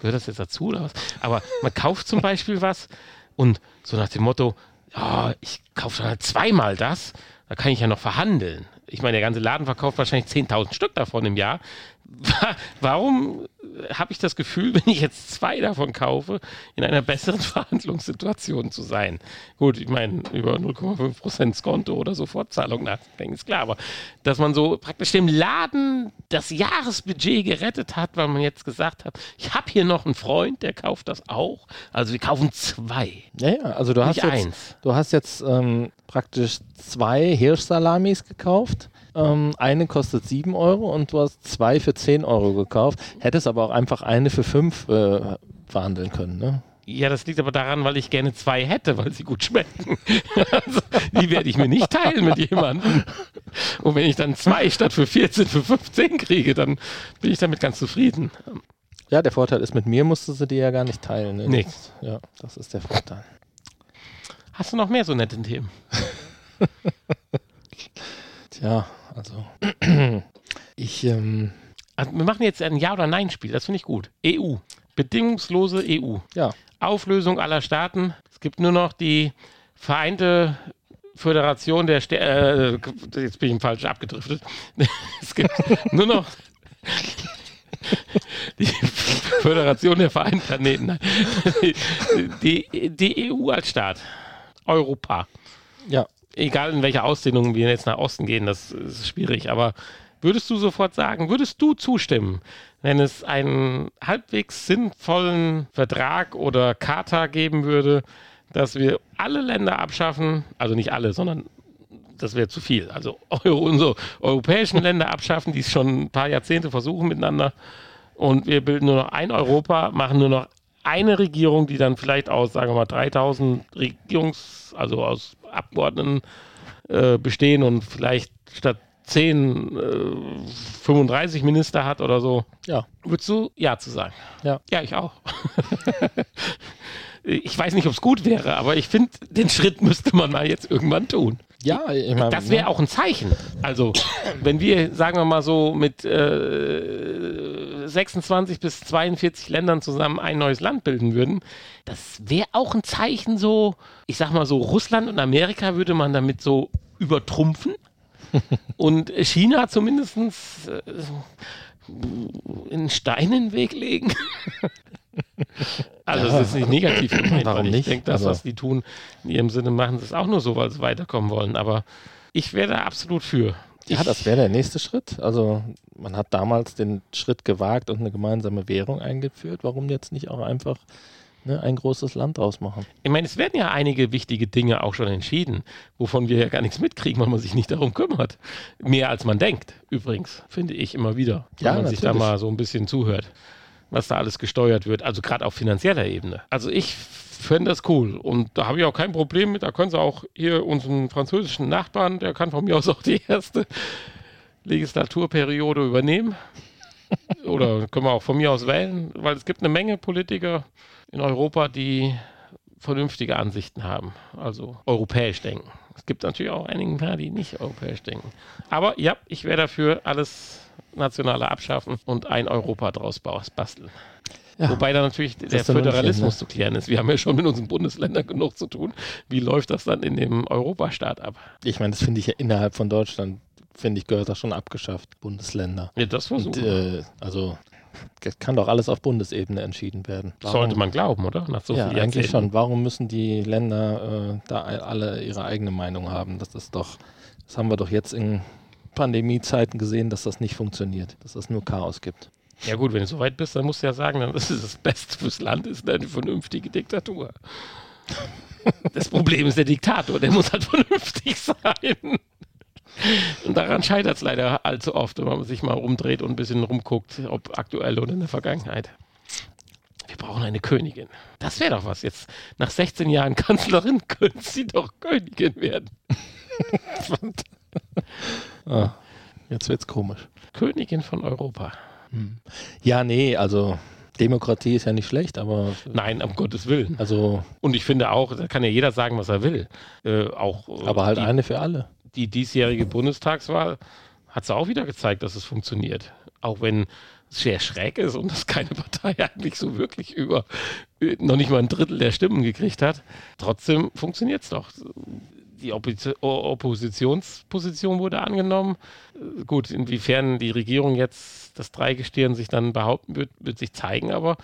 Speaker 3: Gehört das jetzt dazu oder was? Aber man kauft zum Beispiel was und so nach dem Motto, ja, ich kaufe dann halt zweimal das, da kann ich ja noch verhandeln. Ich meine, der ganze Laden verkauft wahrscheinlich 10.000 Stück davon im Jahr. Wa- Warum habe ich das Gefühl, wenn ich jetzt zwei davon kaufe, in einer besseren Verhandlungssituation zu sein? Gut, ich meine, über 0,5% Skonto oder Sofortzahlung nachdenken, ist klar. Aber dass man so praktisch dem Laden das Jahresbudget gerettet hat, weil man jetzt gesagt hat, ich habe hier noch einen Freund, der kauft das auch. Also wir kaufen zwei.
Speaker 2: Ja, ja, also du hast jetzt,
Speaker 3: eins.
Speaker 2: du hast jetzt ähm, praktisch zwei Hirschsalamis gekauft. Ähm, eine kostet 7 Euro und du hast zwei für 10 Euro gekauft. Hättest aber auch einfach eine für 5 äh, verhandeln können, ne?
Speaker 3: Ja, das liegt aber daran, weil ich gerne zwei hätte, weil sie gut schmecken. also, die werde ich mir nicht teilen mit jemandem. Und wenn ich dann zwei statt für 14 für 15 kriege, dann bin ich damit ganz zufrieden.
Speaker 2: Ja, der Vorteil ist, mit mir musstest du die ja gar nicht teilen. Ne?
Speaker 3: Nee.
Speaker 2: Das, ja, das ist der Vorteil.
Speaker 3: Hast du noch mehr so nette Themen?
Speaker 2: Tja, also ich, ähm,
Speaker 3: Also wir machen jetzt ein Ja- oder Nein-Spiel, das finde ich gut. EU. Bedingungslose EU.
Speaker 2: ja,
Speaker 3: Auflösung aller Staaten. Es gibt nur noch die Vereinte Föderation der Stä äh, jetzt bin ich falsch abgedriftet. es gibt nur noch die Föderation der Vereinten Planeten. Nein. Die, die EU als Staat. Europa.
Speaker 2: ja,
Speaker 3: Egal in welcher Ausdehnung wir jetzt nach Osten gehen, das ist schwierig. Aber würdest du sofort sagen, würdest du zustimmen, wenn es einen halbwegs sinnvollen Vertrag oder Charta geben würde, dass wir alle Länder abschaffen, also nicht alle, sondern das wäre zu viel. Also Euro, unsere europäischen Länder abschaffen, die es schon ein paar Jahrzehnte versuchen miteinander. Und wir bilden nur noch ein Europa, machen nur noch eine Regierung, die dann vielleicht aus, sagen wir mal, 3000 Regierungs-, also aus Abgeordneten äh, bestehen und vielleicht statt 10 äh, 35 Minister hat oder so.
Speaker 2: ja,
Speaker 3: Würdest du Ja zu sagen?
Speaker 2: Ja.
Speaker 3: Ja, ich auch. ich weiß nicht, ob es gut wäre, aber ich finde, den Schritt müsste man mal jetzt irgendwann tun.
Speaker 2: ja, ich meine,
Speaker 3: Das wäre auch ein Zeichen. Also, wenn wir, sagen wir mal so, mit äh, 26 bis 42 Ländern zusammen ein neues Land bilden würden, das wäre auch ein Zeichen so, ich sag mal so, Russland und Amerika würde man damit so übertrumpfen. und China zumindest äh, einen Stein in den Weg legen. also, das ist nicht negativ gemeint,
Speaker 2: Warum
Speaker 3: weil ich
Speaker 2: nicht?
Speaker 3: denke, das,
Speaker 2: Also-
Speaker 3: was die tun, in ihrem Sinne machen sie es auch nur so, weil sie weiterkommen wollen. Aber ich wäre da absolut für.
Speaker 2: Ja, das wäre der nächste Schritt. Also man hat damals den Schritt gewagt und eine gemeinsame Währung eingeführt. Warum jetzt nicht auch einfach ne, ein großes Land draus machen?
Speaker 3: Ich meine, es werden ja einige wichtige Dinge auch schon entschieden, wovon wir ja gar nichts mitkriegen, weil man sich nicht darum kümmert. Mehr als man denkt, übrigens, finde ich immer wieder, wenn
Speaker 2: Ja,
Speaker 3: man sich da
Speaker 2: natürlich.
Speaker 3: mal so ein bisschen zuhört, was da alles gesteuert wird, also gerade auf finanzieller Ebene. Also ich fände das cool und da habe ich auch kein Problem mit, da können sie auch hier unseren französischen Nachbarn, der kann von mir aus auch die erste Legislaturperiode übernehmen. Oder können wir auch von mir aus wählen, weil es gibt eine Menge Politiker in Europa, die vernünftige Ansichten haben, also europäisch denken. Es gibt natürlich auch einige, die nicht europäisch denken. Aber ja, ich wäre dafür, alles Nationale abschaffen und ein Europa draus basteln.
Speaker 2: Ja.
Speaker 3: Wobei da natürlich der Föderalismus zu klären ist. Wir haben ja schon mit unseren Bundesländern genug zu tun. Wie läuft das dann in dem Europastaat ab?
Speaker 2: Ich meine, das finde ich ja innerhalb von Deutschland, finde ich, gehört das schon abgeschafft, Bundesländer.
Speaker 3: Ja, das
Speaker 2: Und,
Speaker 3: versuchen. wir.
Speaker 2: äh, also das kann doch alles auf Bundesebene entschieden werden.
Speaker 3: Sollte man glauben, oder? Nach so
Speaker 2: ja, eigentlich
Speaker 3: Jahrzehnten.
Speaker 2: schon. Warum müssen die Länder äh, da alle ihre eigene Meinung haben? Das ist doch, das haben wir doch jetzt in Pandemiezeiten gesehen, dass das nicht funktioniert, dass es nur Chaos gibt.
Speaker 3: Ja gut, wenn du so weit bist, dann musst du ja sagen, dann ist es das Beste fürs Land, ist eine vernünftige Diktatur. Das Problem ist der Diktator, der muss halt vernünftig sein. Und daran scheitert es leider allzu oft, wenn man sich mal rumdreht und ein bisschen rumguckt, ob aktuell oder in der Vergangenheit. Wir brauchen eine Königin. Das wäre doch was jetzt. Nach 16 Jahren Kanzlerin könnte sie doch Königin werden.
Speaker 2: Ah, jetzt wird's komisch.
Speaker 3: Königin von Europa.
Speaker 2: Ja, nee, also Demokratie ist ja nicht schlecht, aber
Speaker 3: Nein, um Gottes Willen.
Speaker 2: also,
Speaker 3: Und ich finde auch, da kann ja jeder sagen, was er will. Äh, auch äh,
Speaker 2: aber halt
Speaker 3: die,
Speaker 2: eine für alle.
Speaker 3: die diesjährige Bundestagswahl hat es auch wieder gezeigt, dass es funktioniert. Auch wenn es sehr schräg ist und dass keine Partei eigentlich so wirklich über äh, noch nicht mal ein Drittel der Stimmen gekriegt hat. Trotzdem funktioniert es doch. Die Oppositionsposition wurde angenommen. Äh, Gut, inwiefern die Regierung jetzt das Dreigestirn sich dann behaupten wird, wird sich zeigen, aber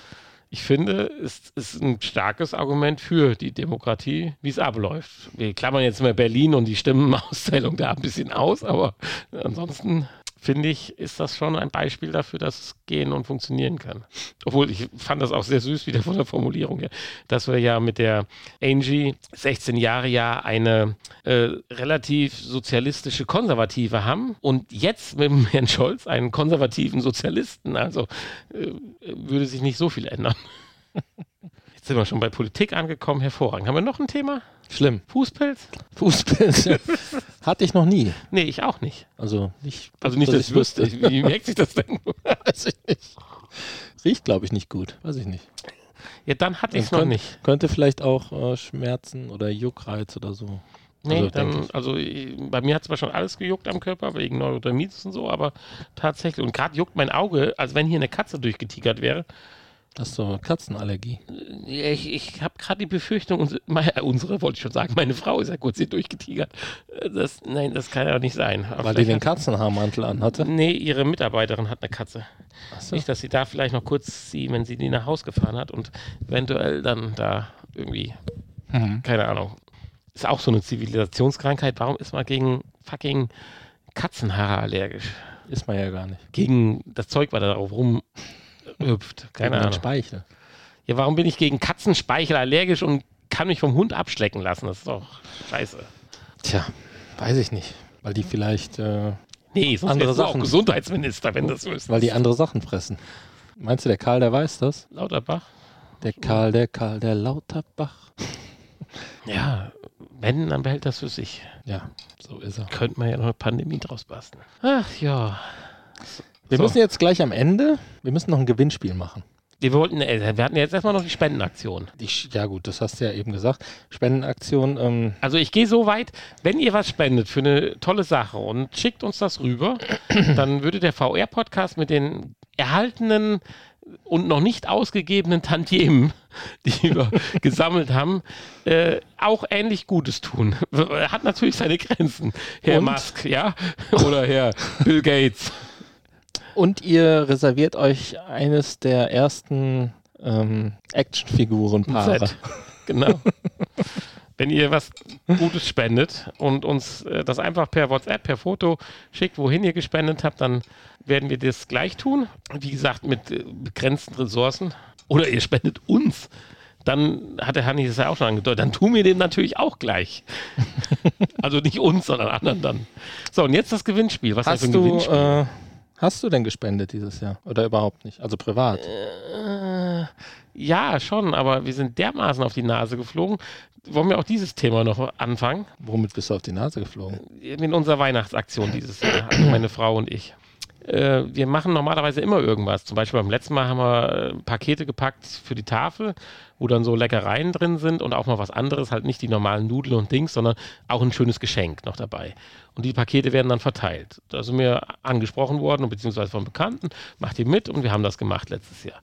Speaker 3: ich finde, es ist ein starkes Argument für die Demokratie, wie es abläuft. Wir klammern jetzt mal Berlin und die Stimmenauszählung da ein bisschen aus, aber ansonsten finde ich, ist das schon ein Beispiel dafür, dass es gehen und funktionieren kann. Obwohl, ich fand das auch sehr süß, wieder von der Formulierung her, dass wir ja mit der Angie 16 Jahre ja eine äh, relativ sozialistische Konservative haben und jetzt mit dem Herrn Scholz einen konservativen Sozialisten. Also äh, würde sich nicht so viel ändern. Sind wir schon bei Politik angekommen. Hervorragend. Haben wir noch ein Thema?
Speaker 2: Schlimm.
Speaker 3: Fußpilz?
Speaker 2: Fußpilz. ja. Hatte ich noch nie.
Speaker 3: Nee, ich auch nicht.
Speaker 2: Also nicht.
Speaker 3: Also nicht, dass ich wüsste. Wie merkt sich das denn?
Speaker 2: Weiß ich nicht. Riecht, glaube ich, nicht gut. Weiß ich nicht.
Speaker 3: Ja, dann hatte ich es noch nicht.
Speaker 2: Könnte vielleicht auch äh, Schmerzen oder Juckreiz oder so.
Speaker 3: Nee,
Speaker 2: Also,
Speaker 3: dann, also ich- bei mir hat zwar schon alles gejuckt am Körper, wegen Neurodermitis und so, aber tatsächlich, und gerade juckt mein Auge, als wenn hier eine Katze durchgetigert wäre.
Speaker 2: Ist so Katzenallergie.
Speaker 3: Ich, ich habe gerade die Befürchtung, unsere, meine, äh, unsere wollte ich schon sagen, meine Frau ist ja kurz hier durchgetigert. Äh, Das, nein, das kann ja nicht sein. Aber
Speaker 2: Weil die den Katzenhaarmantel anhatte.
Speaker 3: hat, Nee, ihre Mitarbeiterin hat eine Katze.
Speaker 2: Achso.
Speaker 3: Nicht, dass sie da vielleicht noch kurz sie, wenn sie die nach Haus gefahren hat und eventuell dann da irgendwie,
Speaker 2: Mhm.
Speaker 3: keine Ahnung. Ist auch so eine Zivilisationskrankheit. Warum ist man gegen fucking Katzenhaare allergisch?
Speaker 2: Ist man ja gar nicht.
Speaker 3: Gegen das Zeug, was da drauf rumhüpft. Keine
Speaker 2: Gegen
Speaker 3: Ahnung.
Speaker 2: Speichel.
Speaker 3: Ja, warum bin ich gegen Katzenspeichel allergisch und kann mich vom Hund abschlecken lassen? Das ist doch scheiße.
Speaker 2: Tja, weiß ich nicht. Weil die vielleicht, äh,
Speaker 3: Nee, sonst
Speaker 2: Andere
Speaker 3: du auch
Speaker 2: Sachen.
Speaker 3: Gesundheitsminister, wenn das so ist.
Speaker 2: weil die andere Sachen fressen. Meinst du, der Karl, der weiß das?
Speaker 3: Lauterbach?
Speaker 2: Der Karl, der Karl, der Lauterbach.
Speaker 3: Ja, wenn, dann behält das für sich.
Speaker 2: Ja, so ist er.
Speaker 3: Könnte man ja noch eine Pandemie draus basteln. Ach ja.
Speaker 2: Wir
Speaker 3: So.
Speaker 2: müssen jetzt gleich am Ende, wir müssen noch ein Gewinnspiel machen.
Speaker 3: Wir wollten, äh, wir hatten jetzt erstmal noch die Spendenaktion.
Speaker 2: Die, ja gut, das hast du ja eben gesagt. Spendenaktion, ähm,
Speaker 3: Also ich gehe so weit, wenn ihr was spendet für eine tolle Sache und schickt uns das rüber, dann würde der VR-Podcast mit den erhaltenen und noch nicht ausgegebenen Tantiemen, die wir gesammelt haben, äh, auch ähnlich Gutes tun. Hat natürlich seine Grenzen. Herr
Speaker 2: Und?
Speaker 3: Musk, ja? Oder Herr Bill Gates.
Speaker 2: Und ihr reserviert euch eines der ersten ähm, Actionfigurenpaare.
Speaker 3: Genau. Wenn ihr was Gutes spendet und uns äh, das einfach per WhatsApp, per Foto schickt, wohin ihr gespendet habt, dann werden wir das gleich tun. Wie gesagt, mit äh, begrenzten Ressourcen. Oder ihr spendet uns. Dann hat der Hanni das ja auch schon angedeutet. Dann tun wir dem natürlich auch gleich. also nicht uns, sondern anderen dann. So, und jetzt das Gewinnspiel. Was ist
Speaker 2: Hast du,
Speaker 3: Gewinnspiel?
Speaker 2: äh, hast du denn gespendet dieses Jahr? Oder überhaupt nicht? Also privat?
Speaker 3: Äh, ja, schon, aber wir sind dermaßen auf die Nase geflogen. Wollen wir auch dieses Thema noch anfangen?
Speaker 2: Womit bist du auf die Nase geflogen?
Speaker 3: in unserer Weihnachtsaktion dieses Jahr, also meine Frau und ich. Äh, wir machen normalerweise immer irgendwas. Zum Beispiel beim letzten Mal haben wir äh, Pakete gepackt für die Tafel, wo dann so Leckereien drin sind und auch mal was anderes, halt nicht die normalen Nudeln und Dings, sondern auch ein schönes Geschenk noch dabei. Und die Pakete werden dann verteilt. Da sind wir angesprochen worden, beziehungsweise von Bekannten, macht ihr mit und wir haben das gemacht letztes Jahr.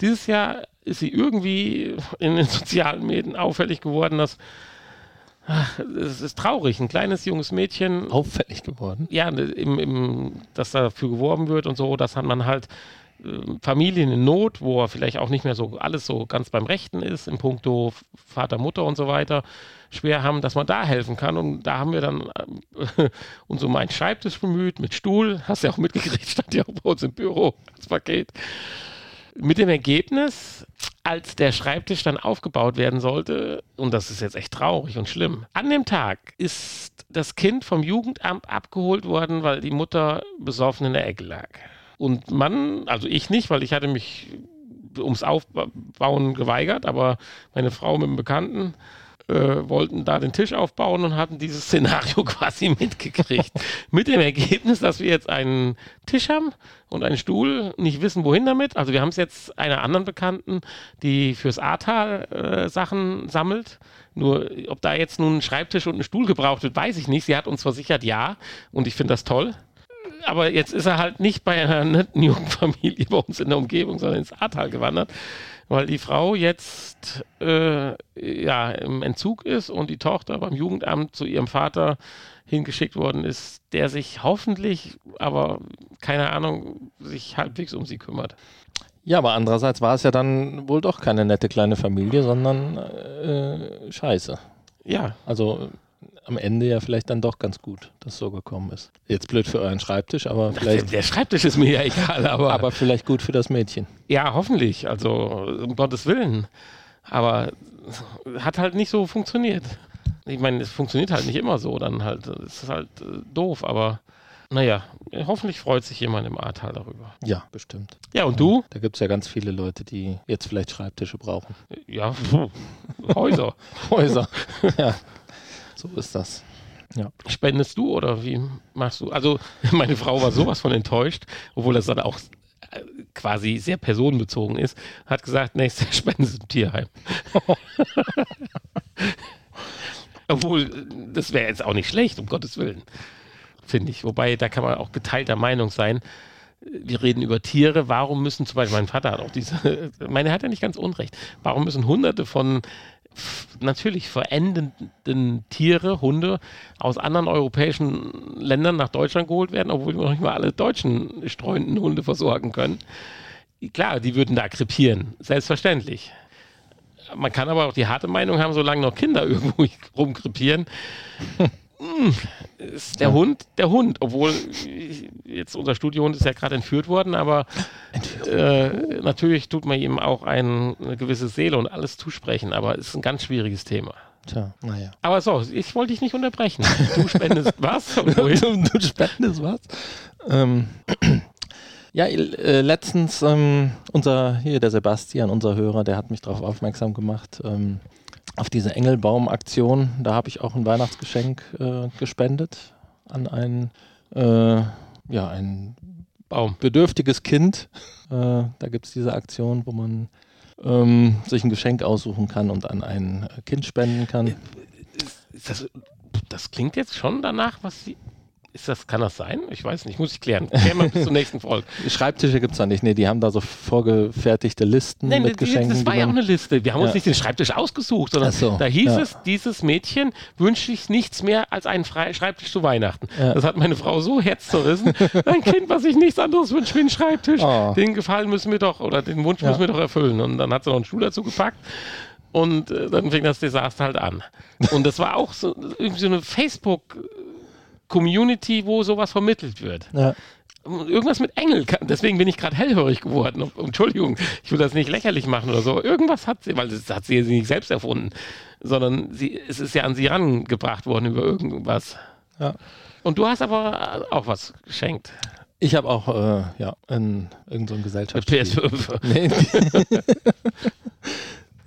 Speaker 3: Dieses Jahr ist sie irgendwie in den sozialen Medien auffällig geworden, dass es ist traurig, ein kleines junges Mädchen
Speaker 2: Auffällig geworden.
Speaker 3: ja, ne, im, im, dass dafür geworben wird und so, dass hat man halt äh, Familien in Not, wo er vielleicht auch nicht mehr so alles so ganz beim Rechten ist, in puncto Vater, Mutter und so weiter, schwer haben, dass man da helfen kann. Und da haben wir dann äh, uns um einen Schreibtisch bemüht, mit Stuhl, hast ja auch mitgekriegt, stand ja auch bei uns im Büro, das Paket. Mit dem Ergebnis, als der Schreibtisch dann aufgebaut werden sollte, und das ist jetzt echt traurig und schlimm, an dem Tag ist das Kind vom Jugendamt abgeholt worden, weil die Mutter besoffen in der Ecke lag. Und man, also ich nicht, weil ich hatte mich ums Aufbauen geweigert, aber meine Frau mit dem Bekannten äh, wollten da den Tisch aufbauen und hatten dieses Szenario quasi mitgekriegt. Mit dem Ergebnis, dass wir jetzt einen Tisch haben und einen Stuhl, nicht wissen, wohin damit. Also wir haben es jetzt einer anderen Bekannten, die fürs Ahrtal äh, Sachen sammelt. Nur, ob da jetzt nun ein Schreibtisch und ein Stuhl gebraucht wird, weiß ich nicht. Sie hat uns versichert, ja. Und ich finde das toll. Aber jetzt ist er halt nicht bei einer netten jungen Familie bei uns in der Umgebung, sondern ins Ahrtal gewandert, weil die Frau jetzt äh, ja, im Entzug ist und die Tochter beim Jugendamt zu ihrem Vater hingeschickt worden ist, der sich hoffentlich, aber keine Ahnung, sich halbwegs um sie kümmert.
Speaker 2: Ja, aber andererseits war es ja dann wohl doch keine nette kleine Familie, sondern äh, scheiße.
Speaker 3: Ja,
Speaker 2: Also am Ende ja vielleicht dann doch ganz gut, dass es so gekommen ist. Jetzt blöd für euren Schreibtisch, aber vielleicht,
Speaker 3: der Schreibtisch ist mir ja egal, aber,
Speaker 2: aber vielleicht gut für das Mädchen.
Speaker 3: ja, hoffentlich, also um Gottes Willen. Aber hat halt nicht so funktioniert. Ich meine, es funktioniert halt nicht immer so, dann halt, es ist halt äh, doof, aber Naja, hoffentlich freut sich jemand im Ahrtal darüber.
Speaker 2: Ja, bestimmt.
Speaker 3: Ja, und du?
Speaker 2: Da gibt es ja ganz viele Leute, die jetzt vielleicht Schreibtische brauchen.
Speaker 3: Ja, Häuser.
Speaker 2: Häuser. ja, so ist das.
Speaker 3: Ja. Spendest du oder wie machst du? Also, meine Frau war sowas von enttäuscht, obwohl das dann auch äh, quasi sehr personenbezogen ist, hat gesagt, nächste Spenden sind im Tierheim. Obwohl, das wäre jetzt auch nicht schlecht, um Gottes Willen, finde ich. Wobei, da kann man auch geteilter Meinung sein. Wir reden über Tiere. Warum müssen zum Beispiel, mein Vater hat auch diese, meine hat ja nicht ganz unrecht. Warum müssen hunderte von natürlich verendenden Tiere, Hunde aus anderen europäischen Ländern nach Deutschland geholt werden, obwohl wir noch nicht mal alle deutschen streunenden Hunde versorgen können? Klar, die würden da krepieren, selbstverständlich. Man kann aber auch die harte Meinung haben, solange noch Kinder irgendwo rumkrepieren. Hm, ist der ja. Hund der Hund, obwohl jetzt unser Studiohund ist ja gerade entführt worden, aber äh, natürlich tut man ihm auch ein, eine gewisse Seele und alles zusprechen, aber es ist ein ganz schwieriges Thema.
Speaker 2: Tja, naja.
Speaker 3: Aber so, ich wollte dich nicht unterbrechen. Du spendest was? du,
Speaker 2: du spendest was? Ähm, ja, äh, letztens ähm, unser, hier der Sebastian, unser Hörer, der hat mich darauf aufmerksam gemacht, ähm, auf diese Engelbaum-Aktion. Da habe ich auch ein Weihnachtsgeschenk äh, gespendet an ein, äh, ja, ein Baum. bedürftiges Kind. Äh, da gibt es diese Aktion, wo man ähm, sich ein Geschenk aussuchen kann und an ein Kind spenden kann. Äh,
Speaker 3: das, das klingt jetzt schon danach, was Sie ist das, kann das sein? Ich weiß nicht, muss ich klären. Klären wir bis zur nächsten Folge.
Speaker 2: Schreibtische gibt es da nicht. Nee, die haben da so vorgefertigte Listen nee, mit die, Geschenken.
Speaker 3: Das war ja auch eine Liste. Wir haben ja. uns nicht den Schreibtisch ausgesucht, sondern so, da hieß ja. es, dieses Mädchen wünscht sich nichts mehr als einen Fre Schreibtisch zu Weihnachten. Ja. Das hat meine Frau so herzzerrissen. Ein Kind, was sich nichts anderes wünscht wie einen Schreibtisch, oh. den Gefallen müssen wir doch, oder den Wunsch müssen wir doch erfüllen. Und dann hat sie noch einen Stuhl dazu gepackt. Und äh, dann fing das Desaster halt an. Und das war auch so irgendwie so eine Facebook- Community, wo sowas vermittelt wird. Ja. Irgendwas mit Engel, deswegen bin ich gerade hellhörig geworden. Entschuldigung, ich will das nicht lächerlich machen oder so. Irgendwas hat sie, weil das hat sie nicht selbst erfunden, sondern sie, es ist ja an sie rangebracht worden über irgendwas. Ja. Und du hast aber auch was geschenkt.
Speaker 2: Ich habe auch, äh, ja, in irgendeinem so Gesellschaftsspiel.
Speaker 3: PS5.
Speaker 2: Nee.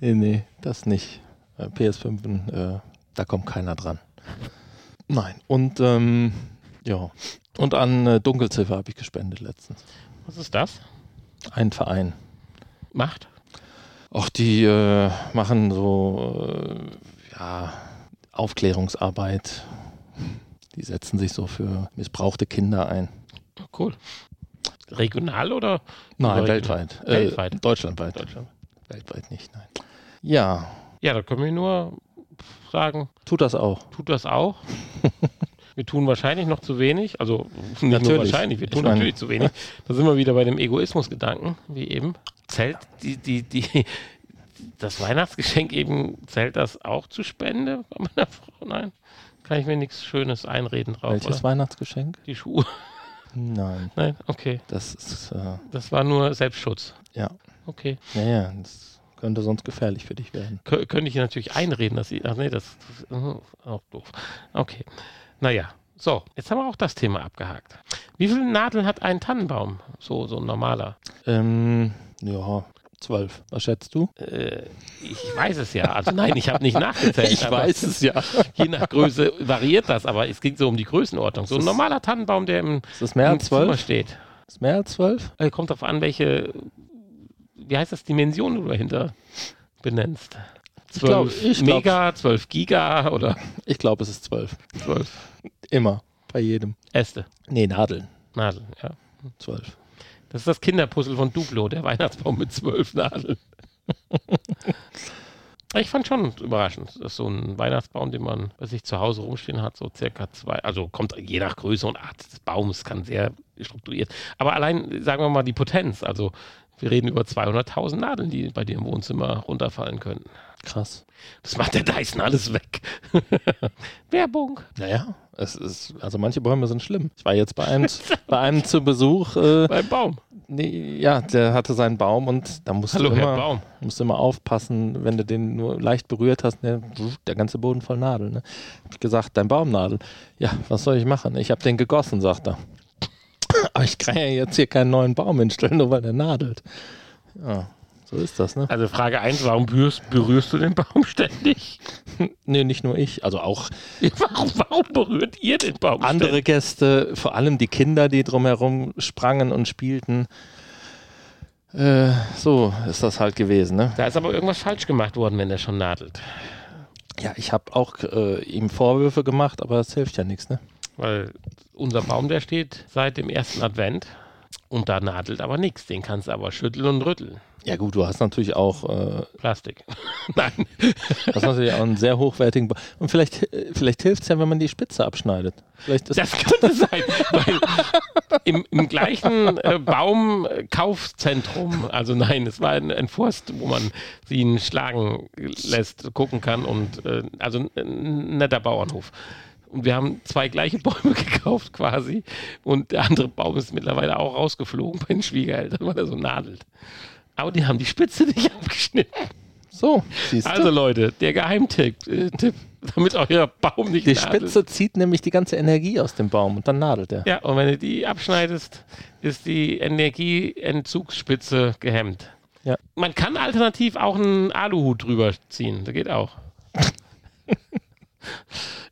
Speaker 2: nee, nee, das nicht. Äh, PS5, äh, da kommt keiner dran. Nein. Und ähm, ja. Und an äh, Dunkelziffer habe ich gespendet letztens.
Speaker 3: Was ist das?
Speaker 2: Ein Verein.
Speaker 3: Macht?
Speaker 2: Ach, die äh, machen so äh, ja, Aufklärungsarbeit. Die setzen sich so für missbrauchte Kinder ein.
Speaker 3: Cool. Regional oder?
Speaker 2: Nein, weltweit.
Speaker 3: Äh, weltweit.
Speaker 2: deutschlandweit.
Speaker 3: Deutschland.
Speaker 2: Weltweit nicht, nein. Ja.
Speaker 3: Ja, da können wir nur sagen.
Speaker 2: Tut das auch.
Speaker 3: Tut das auch. wir tun wahrscheinlich noch zu wenig. Also nicht natürlich. nur wahrscheinlich, wir tun meine, natürlich zu wenig. Da sind wir wieder bei dem Egoismusgedanken, wie eben. Zählt die, die, die, das Weihnachtsgeschenk eben, zählt das auch zu Spende bei meiner Frau? Nein. Kann ich mir nichts Schönes einreden drauf.
Speaker 2: Welches oder? Weihnachtsgeschenk?
Speaker 3: Die Schuhe.
Speaker 2: Nein.
Speaker 3: Nein, okay.
Speaker 2: Das ist. Äh
Speaker 3: das war nur Selbstschutz.
Speaker 2: Ja.
Speaker 3: Okay.
Speaker 2: Ja, ja. Das könnte sonst gefährlich für dich werden.
Speaker 3: Kön könnte ich natürlich einreden, dass ich. Ach nee, das, das ist auch doof. Okay. Naja. So, jetzt haben wir auch das Thema abgehakt. Wie viele Nadeln hat ein Tannenbaum? So, so ein normaler.
Speaker 2: Ähm, ja, zwölf. Was schätzt du?
Speaker 3: Äh, ich weiß es ja. Also nein, ich habe nicht nachgezählt.
Speaker 2: ich weiß es ja.
Speaker 3: Je nach Größe variiert das, aber es ging so um die Größenordnung. So ein normaler Tannenbaum, der im,
Speaker 2: ist das mehr als zwölf?
Speaker 3: steht.
Speaker 2: Ist mehr als zwölf?
Speaker 3: Äh, kommt darauf an, welche wie heißt das, Dimension du dahinter benennst? 12 ich glaub, ich Mega, glaub, 12 Giga oder?
Speaker 2: Ich glaube, es ist 12.
Speaker 3: 12.
Speaker 2: Immer. Bei jedem.
Speaker 3: Äste.
Speaker 2: Nee, Nadeln.
Speaker 3: Nadeln, ja.
Speaker 2: 12.
Speaker 3: Das ist das Kinderpuzzle von Duplo, der Weihnachtsbaum mit 12 Nadeln. ich fand schon überraschend, dass so ein Weihnachtsbaum, den man bei sich zu Hause rumstehen hat, so circa zwei, also kommt je nach Größe und Art des Baums, kann sehr strukturiert. Aber allein, sagen wir mal, die Potenz, also Wir reden über 200.000 Nadeln, die bei dir im Wohnzimmer runterfallen könnten.
Speaker 2: Krass.
Speaker 3: Das macht der Dyson alles weg. Werbung.
Speaker 2: Naja, es ist, also manche Bäume sind schlimm. Ich war jetzt bei einem, bei einem zu Besuch. Äh,
Speaker 3: Beim Baum.
Speaker 2: nee, ja, der hatte seinen Baum und da musst
Speaker 3: Hallo,
Speaker 2: du immer, musst du immer aufpassen, wenn du den nur leicht berührt hast, der, der ganze Boden voll Nadeln. Ne? Hab ich gesagt, dein Baumnadel. Ja, was soll ich machen? Ich habe den gegossen, sagt er. Aber ich kann ja jetzt hier keinen neuen Baum hinstellen, nur weil der nadelt. Ja, so ist das, ne?
Speaker 3: Also Frage 1, warum berührst, berührst du den Baum ständig?
Speaker 2: Nee, nicht nur ich, also auch
Speaker 3: Warum, warum berührt ihr den Baum
Speaker 2: andere Gäste, vor allem die Kinder, die drumherum sprangen und spielten. Äh, so ist das halt gewesen, ne?
Speaker 3: Da ist aber irgendwas falsch gemacht worden, wenn er schon nadelt.
Speaker 2: Ja, ich habe auch äh, ihm Vorwürfe gemacht, aber das hilft ja nichts, ne?
Speaker 3: Weil unser Baum, der steht seit dem ersten Advent und da nadelt aber nichts. Den kannst du aber schütteln und rütteln.
Speaker 2: Ja gut, du hast natürlich auch, äh,
Speaker 3: Plastik. Nein.
Speaker 2: hast natürlich auch einen sehr hochwertigen Baum. Und vielleicht, äh, vielleicht hilft es ja, wenn man die Spitze abschneidet. Vielleicht ist
Speaker 3: Das könnte sein, weil im, im gleichen äh, Baumkaufzentrum, also nein, es war ein, ein Forst, wo man sie ihn schlagen lässt, gucken kann und äh, also ein netter Bauernhof. Und wir haben zwei gleiche Bäume gekauft quasi und der andere Baum ist mittlerweile auch rausgeflogen bei den Schwiegereltern, weil er so nadelt. Aber die haben die Spitze nicht abgeschnitten.
Speaker 2: so, siehst du.
Speaker 3: Also Leute, der Geheimtipp, äh, Tipp, damit euer Baum nicht
Speaker 2: die
Speaker 3: nadelt.
Speaker 2: Spitze zieht nämlich die ganze Energie aus dem Baum und dann nadelt er.
Speaker 3: Ja, und wenn du die abschneidest, ist die Energieentzugsspitze gehemmt.
Speaker 2: Ja.
Speaker 3: Man kann alternativ auch einen Aluhut drüber ziehen. Das geht auch.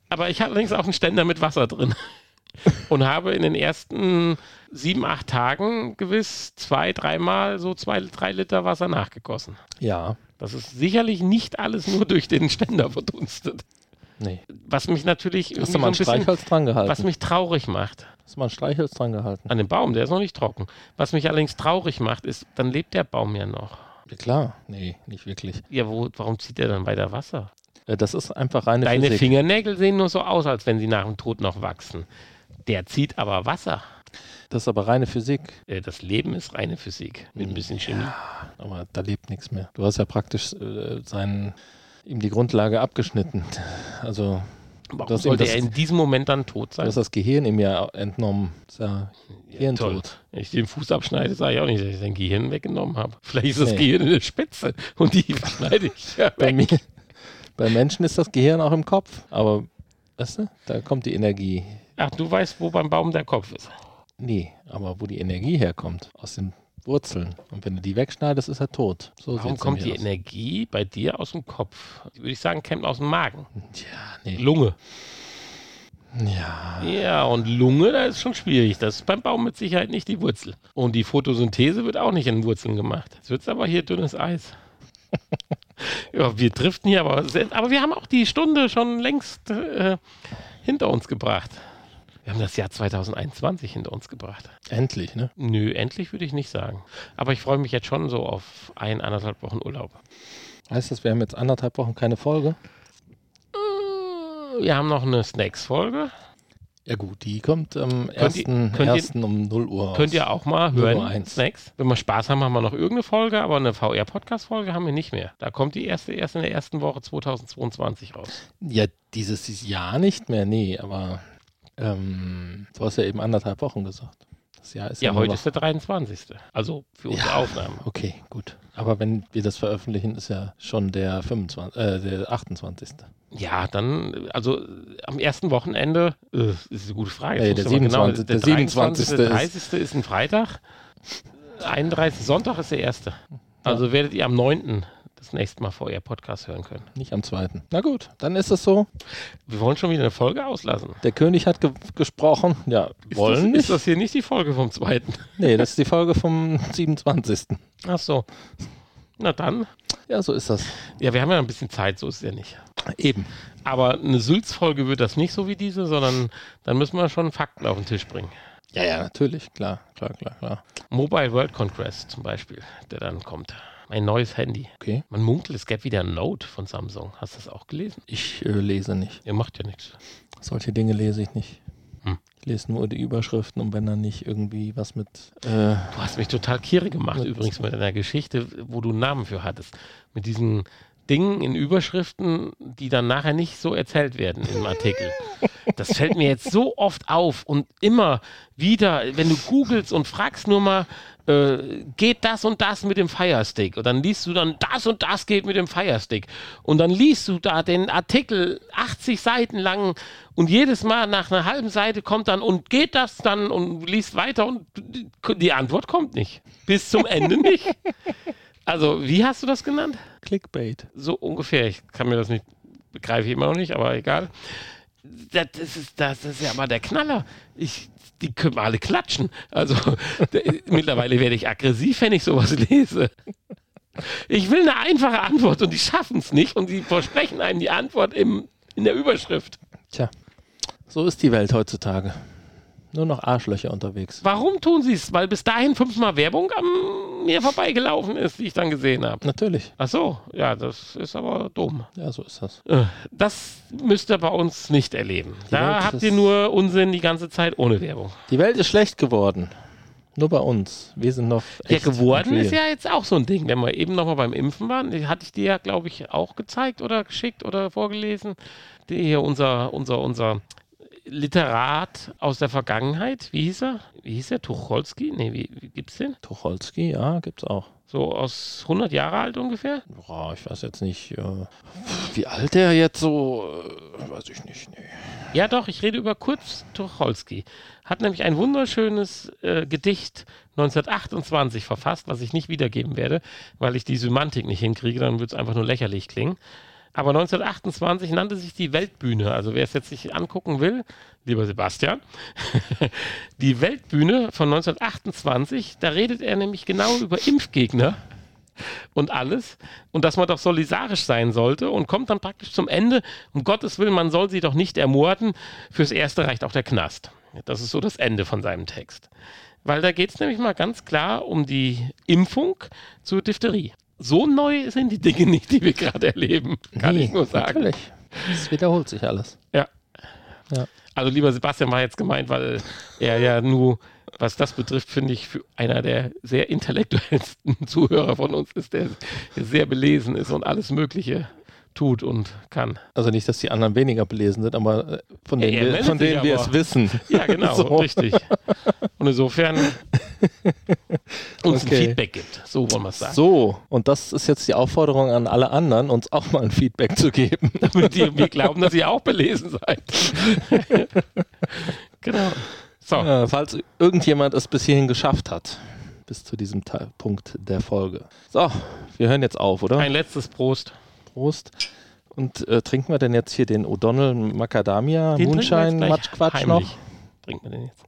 Speaker 3: Aber ich hatte allerdings auch einen Ständer mit Wasser drin. Und habe in den ersten sieben, acht Tagen gewiss zwei, dreimal so zwei, drei Liter Wasser nachgegossen.
Speaker 2: Ja,
Speaker 3: Das ist sicherlich nicht alles nur durch den Ständer verdunstet.
Speaker 2: nee.
Speaker 3: Was mich natürlich
Speaker 2: Hast du mal ein
Speaker 3: so ein bisschen,
Speaker 2: Streichholz dran gehalten?
Speaker 3: was mich traurig macht.
Speaker 2: Hast du mal ein Streichholz dran gehalten?
Speaker 3: An dem Baum, der ist noch nicht trocken. Was mich allerdings traurig macht, ist, dann lebt der Baum ja noch.
Speaker 2: Ja, klar. Nee, nicht wirklich.
Speaker 3: Ja, wo, warum zieht er dann weiter Wasser?
Speaker 2: Äh, Das ist einfach reine
Speaker 3: Deine
Speaker 2: Physik.
Speaker 3: Fingernägel sehen nur so aus, als wenn sie nach dem Tod noch wachsen. Der zieht aber Wasser.
Speaker 2: Das ist aber reine Physik.
Speaker 3: Äh, Das Leben ist reine Physik mit ein bisschen Chemie.
Speaker 2: Aber da lebt nichts mehr. Du hast ja praktisch äh, seinen, ihm die Grundlage abgeschnitten. Also
Speaker 3: Warum sollte
Speaker 2: das-
Speaker 3: er in diesem Moment dann tot
Speaker 2: du
Speaker 3: sein?
Speaker 2: hast das Gehirn ihm ja entnommen. Das ist ja Hirntod.
Speaker 3: Wenn ich den Fuß abschneide, sage ich auch nicht, dass ich sein Gehirn weggenommen habe. Vielleicht ist das
Speaker 2: Nee.
Speaker 3: Gehirn in der Spitze und die schneide ich ja
Speaker 2: Bei,
Speaker 3: weg.
Speaker 2: mir, bei Menschen ist das Gehirn auch im Kopf. Aber, weißt du, da kommt die Energie.
Speaker 3: Ach, du weißt, wo beim Baum der Kopf ist.
Speaker 2: Nee, aber wo die Energie herkommt. Aus den Wurzeln. Und wenn du die wegschneidest, ist er tot. So
Speaker 3: Warum kommt die
Speaker 2: aus.
Speaker 3: Energie bei dir aus dem Kopf? Würde ich sagen, kommt aus dem Magen.
Speaker 2: Ja, nee.
Speaker 3: Lunge.
Speaker 2: Ja.
Speaker 3: Ja, und Lunge, da ist schon schwierig. Das ist beim Baum mit Sicherheit nicht die Wurzel. Und die Photosynthese wird auch nicht in Wurzeln gemacht. Jetzt wird es aber hier dünnes Eis. Ja, wir driften hier aber aber wir haben auch die Stunde schon längst äh, hinter uns gebracht. Wir haben das Jahr 2021 hinter uns gebracht.
Speaker 2: Endlich, ne?
Speaker 3: Nö, endlich würde ich nicht sagen. Aber ich freue mich jetzt schon so auf ein, anderthalb Wochen Urlaub.
Speaker 2: Heißt das, wir haben jetzt anderthalb Wochen keine Folge?
Speaker 3: Wir haben noch eine Snacks-Folge.
Speaker 2: Ja gut, die kommt am
Speaker 3: Könnt ihr-
Speaker 2: 1.
Speaker 3: könnt ihr-
Speaker 2: 1. um 0 Uhr
Speaker 3: Könnt
Speaker 2: raus.
Speaker 3: ihr auch mal hören. Snacks. Wenn wir Spaß haben, haben wir noch irgendeine Folge, aber eine VR-Podcast-Folge haben wir nicht mehr. Da kommt die erste erst in der ersten Woche 2022 raus.
Speaker 2: Ja, dieses Jahr nicht mehr, nee, aber ähm, du hast ja eben anderthalb Wochen gesagt. Das Jahr ist ja,
Speaker 3: heute
Speaker 2: noch-
Speaker 3: ist der 23. Also für unsere
Speaker 2: Ja.
Speaker 3: Aufnahmen.
Speaker 2: Okay, gut. Aber wenn wir das veröffentlichen, ist ja schon der 25, äh, der 28.
Speaker 3: Ja, dann, also am ersten Wochenende, äh, ist eine gute Frage. Jetzt
Speaker 2: der
Speaker 3: musst du mal
Speaker 2: 27.
Speaker 3: der
Speaker 2: der 27.
Speaker 3: 23., der 30. ist ein Freitag, 31. Sonntag ist der erste. Also werdet ihr am 9. das nächste Mal VR-Podcast hören können.
Speaker 2: Nicht am 2. Na gut, dann ist es so.
Speaker 3: Wir wollen schon wieder eine Folge auslassen.
Speaker 2: Der König hat ge gesprochen. Ja,
Speaker 3: Ist
Speaker 2: wollen
Speaker 3: das,
Speaker 2: nicht.
Speaker 3: Ist das hier nicht die Folge vom zweiten?
Speaker 2: Nee, das ist die Folge vom 27.
Speaker 3: Ach so. Na dann.
Speaker 2: Ja, so ist das.
Speaker 3: Ja, wir haben ja ein bisschen Zeit, so ist es ja nicht.
Speaker 2: Eben.
Speaker 3: Aber eine Sülz-Folge wird das nicht so wie diese, sondern dann müssen wir schon Fakten auf den Tisch bringen.
Speaker 2: Ja, ja, natürlich. Klar, klar, klar, klar.
Speaker 3: Mobile World Congress zum Beispiel, der dann kommt. Ein neues Handy.
Speaker 2: Okay.
Speaker 3: Man munkelt, es gäbe wieder ein Note von Samsung. Hast du das auch gelesen?
Speaker 2: Ich äh, lese nicht.
Speaker 3: Ihr macht ja nichts.
Speaker 2: Solche Dinge lese ich nicht. Hm. Ich lese nur die Überschriften und wenn dann nicht irgendwie was mit.
Speaker 3: Äh, du hast mich total kierig gemacht, übrigens mit einer Geschichte, wo du einen Namen für hattest. Mit diesen Dingen in Überschriften, die dann nachher nicht so erzählt werden im Artikel. Das fällt mir jetzt so oft auf und immer wieder, wenn du googelst und fragst nur mal, äh, geht das und das mit dem Firestick? Und dann liest du dann, das und das geht mit dem Firestick. Und dann liest du da den Artikel 80 Seiten lang und jedes Mal nach einer halben Seite kommt dann, und geht das dann und liest weiter und die Antwort kommt nicht. Bis zum Ende nicht. Also, wie hast du das genannt?
Speaker 2: Clickbait.
Speaker 3: So ungefähr. Ich kann mir das nicht, begreife ich immer noch nicht, aber egal. Das, das, ist, das ist ja mal der Knaller. Ich, die können alle klatschen. Also mittlerweile werde ich aggressiv, wenn ich sowas lese. Ich will eine einfache Antwort und die schaffen es nicht und die versprechen einem die Antwort im, in der Überschrift.
Speaker 2: Tja, so ist die Welt heutzutage nur noch Arschlöcher unterwegs.
Speaker 3: Warum tun sie es? Weil bis dahin fünfmal Werbung an mir vorbeigelaufen ist, die ich dann gesehen habe.
Speaker 2: Natürlich.
Speaker 3: Ach so, ja, das ist aber dumm.
Speaker 2: Ja, so ist das.
Speaker 3: Äh, das müsst ihr bei uns nicht erleben. Die da Welt habt ihr nur Unsinn die ganze Zeit ohne Werbung.
Speaker 2: Die Welt ist schlecht geworden. Nur bei uns. Wir sind noch.
Speaker 3: Ja, geworden ist ja jetzt auch so ein Ding. Wenn wir eben nochmal beim Impfen waren, hatte ich dir ja, glaube ich, auch gezeigt oder geschickt oder vorgelesen. Die hier unser, unser, unser Literat aus der Vergangenheit. Wie hieß er? Wie hieß er? Tucholsky? Nee, wie, wie gibt's den?
Speaker 2: Tucholsky, ja, gibt's auch.
Speaker 3: So aus 100 Jahre alt ungefähr?
Speaker 2: Boah, ich weiß jetzt nicht, äh, wie alt der jetzt so, äh, weiß ich nicht, nee.
Speaker 3: Ja, doch, ich rede über Kurz Tucholsky. Hat nämlich ein wunderschönes äh, Gedicht 1928 verfasst, was ich nicht wiedergeben werde, weil ich die Semantik nicht hinkriege, dann wird es einfach nur lächerlich klingen. Aber 1928 nannte sich die Weltbühne. Also wer es jetzt sich angucken will, lieber Sebastian, die Weltbühne von 1928, da redet er nämlich genau über Impfgegner und alles und dass man doch solidarisch sein sollte und kommt dann praktisch zum Ende, um Gottes Willen, man soll sie doch nicht ermorden, fürs Erste reicht auch der Knast. Das ist so das Ende von seinem Text. Weil da geht es nämlich mal ganz klar um die Impfung zur Diphtherie so neu sind die Dinge nicht, die wir gerade erleben, kann nee, ich nur sagen. Natürlich.
Speaker 2: Es wiederholt sich alles.
Speaker 3: Ja. ja. Also lieber Sebastian war jetzt gemeint, weil er ja nur, was das betrifft, finde ich, für einer der sehr intellektuellsten Zuhörer von uns ist, der sehr belesen ist und alles Mögliche tut und kann.
Speaker 2: Also nicht, dass die anderen weniger belesen sind, aber äh, von denen, ja, wir, von denen wir es wissen.
Speaker 3: Ja, genau, so. richtig. Und insofern uns okay. ein Feedback gibt. So wollen wir es sagen.
Speaker 2: So, und das ist jetzt die Aufforderung an alle anderen, uns auch mal ein Feedback zu geben.
Speaker 3: Damit ihr, wir glauben, dass ihr auch belesen seid.
Speaker 2: genau. So. Ja, falls irgendjemand es bis hierhin geschafft hat, bis zu diesem Punkt der Folge. So, wir hören jetzt auf, oder?
Speaker 3: Ein letztes Prost.
Speaker 2: Prost. Und äh, trinken wir denn jetzt hier den O'Donnell Macadamia den Moonshine Matschquatsch noch? Trinken wir den jetzt.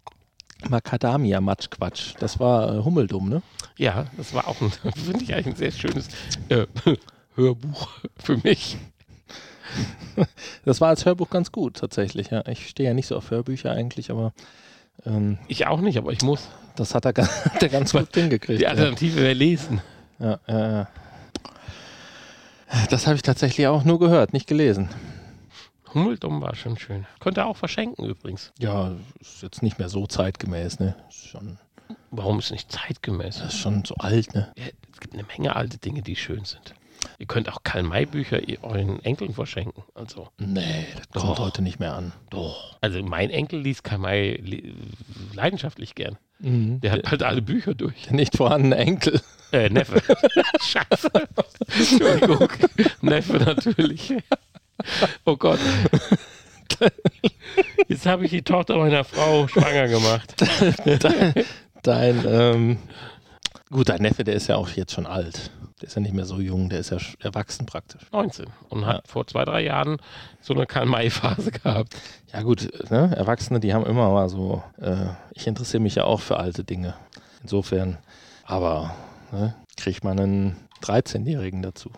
Speaker 2: Macadamia Matschquatsch. Das war äh, Hummeldumm, ne?
Speaker 3: Ja, das war auch ein, finde ich eigentlich ein sehr schönes äh, Hörbuch für mich.
Speaker 2: Das war als Hörbuch ganz gut, tatsächlich. Ja. Ich stehe ja nicht so auf Hörbücher eigentlich, aber.
Speaker 3: Ähm, ich auch nicht, aber ich muss.
Speaker 2: Das hat er, hat er ganz gut hingekriegt.
Speaker 3: Die Alternative ja. wäre lesen.
Speaker 2: Ja, ja, ja. Das habe ich tatsächlich auch nur gehört, nicht gelesen.
Speaker 3: Hummeldumm war schon schön. Könnte auch verschenken übrigens.
Speaker 2: Ja, ist jetzt nicht mehr so zeitgemäß, ne?
Speaker 3: Schon Warum ist es nicht zeitgemäß?
Speaker 2: Das ist schon so alt, ne?
Speaker 3: Ja, es gibt eine Menge alte Dinge, die schön sind. Ihr könnt auch Karl-May-Bücher euren Enkeln verschenken. Also.
Speaker 2: Nee, das kommt heute nicht mehr an.
Speaker 3: Doch. Also mein Enkel liest Karl-May leidenschaftlich gern. Mhm. Der hat halt alle Bücher durch.
Speaker 2: Der nicht vorhandene Enkel.
Speaker 3: Äh, Neffe. Scheiße. Entschuldigung. Neffe natürlich. Oh Gott. Jetzt habe ich die Tochter meiner Frau schwanger gemacht.
Speaker 2: dein, dein ähm, gut, dein Neffe, der ist ja auch jetzt schon alt. Der ist ja nicht mehr so jung, der ist ja erwachsen praktisch.
Speaker 3: 19 und hat vor zwei, drei Jahren so eine Karl-May-Phase gehabt.
Speaker 2: Ja gut, ne? Erwachsene, die haben immer mal so, äh, ich interessiere mich ja auch für alte Dinge. Insofern, aber ne, kriegt man einen 13-Jährigen dazu.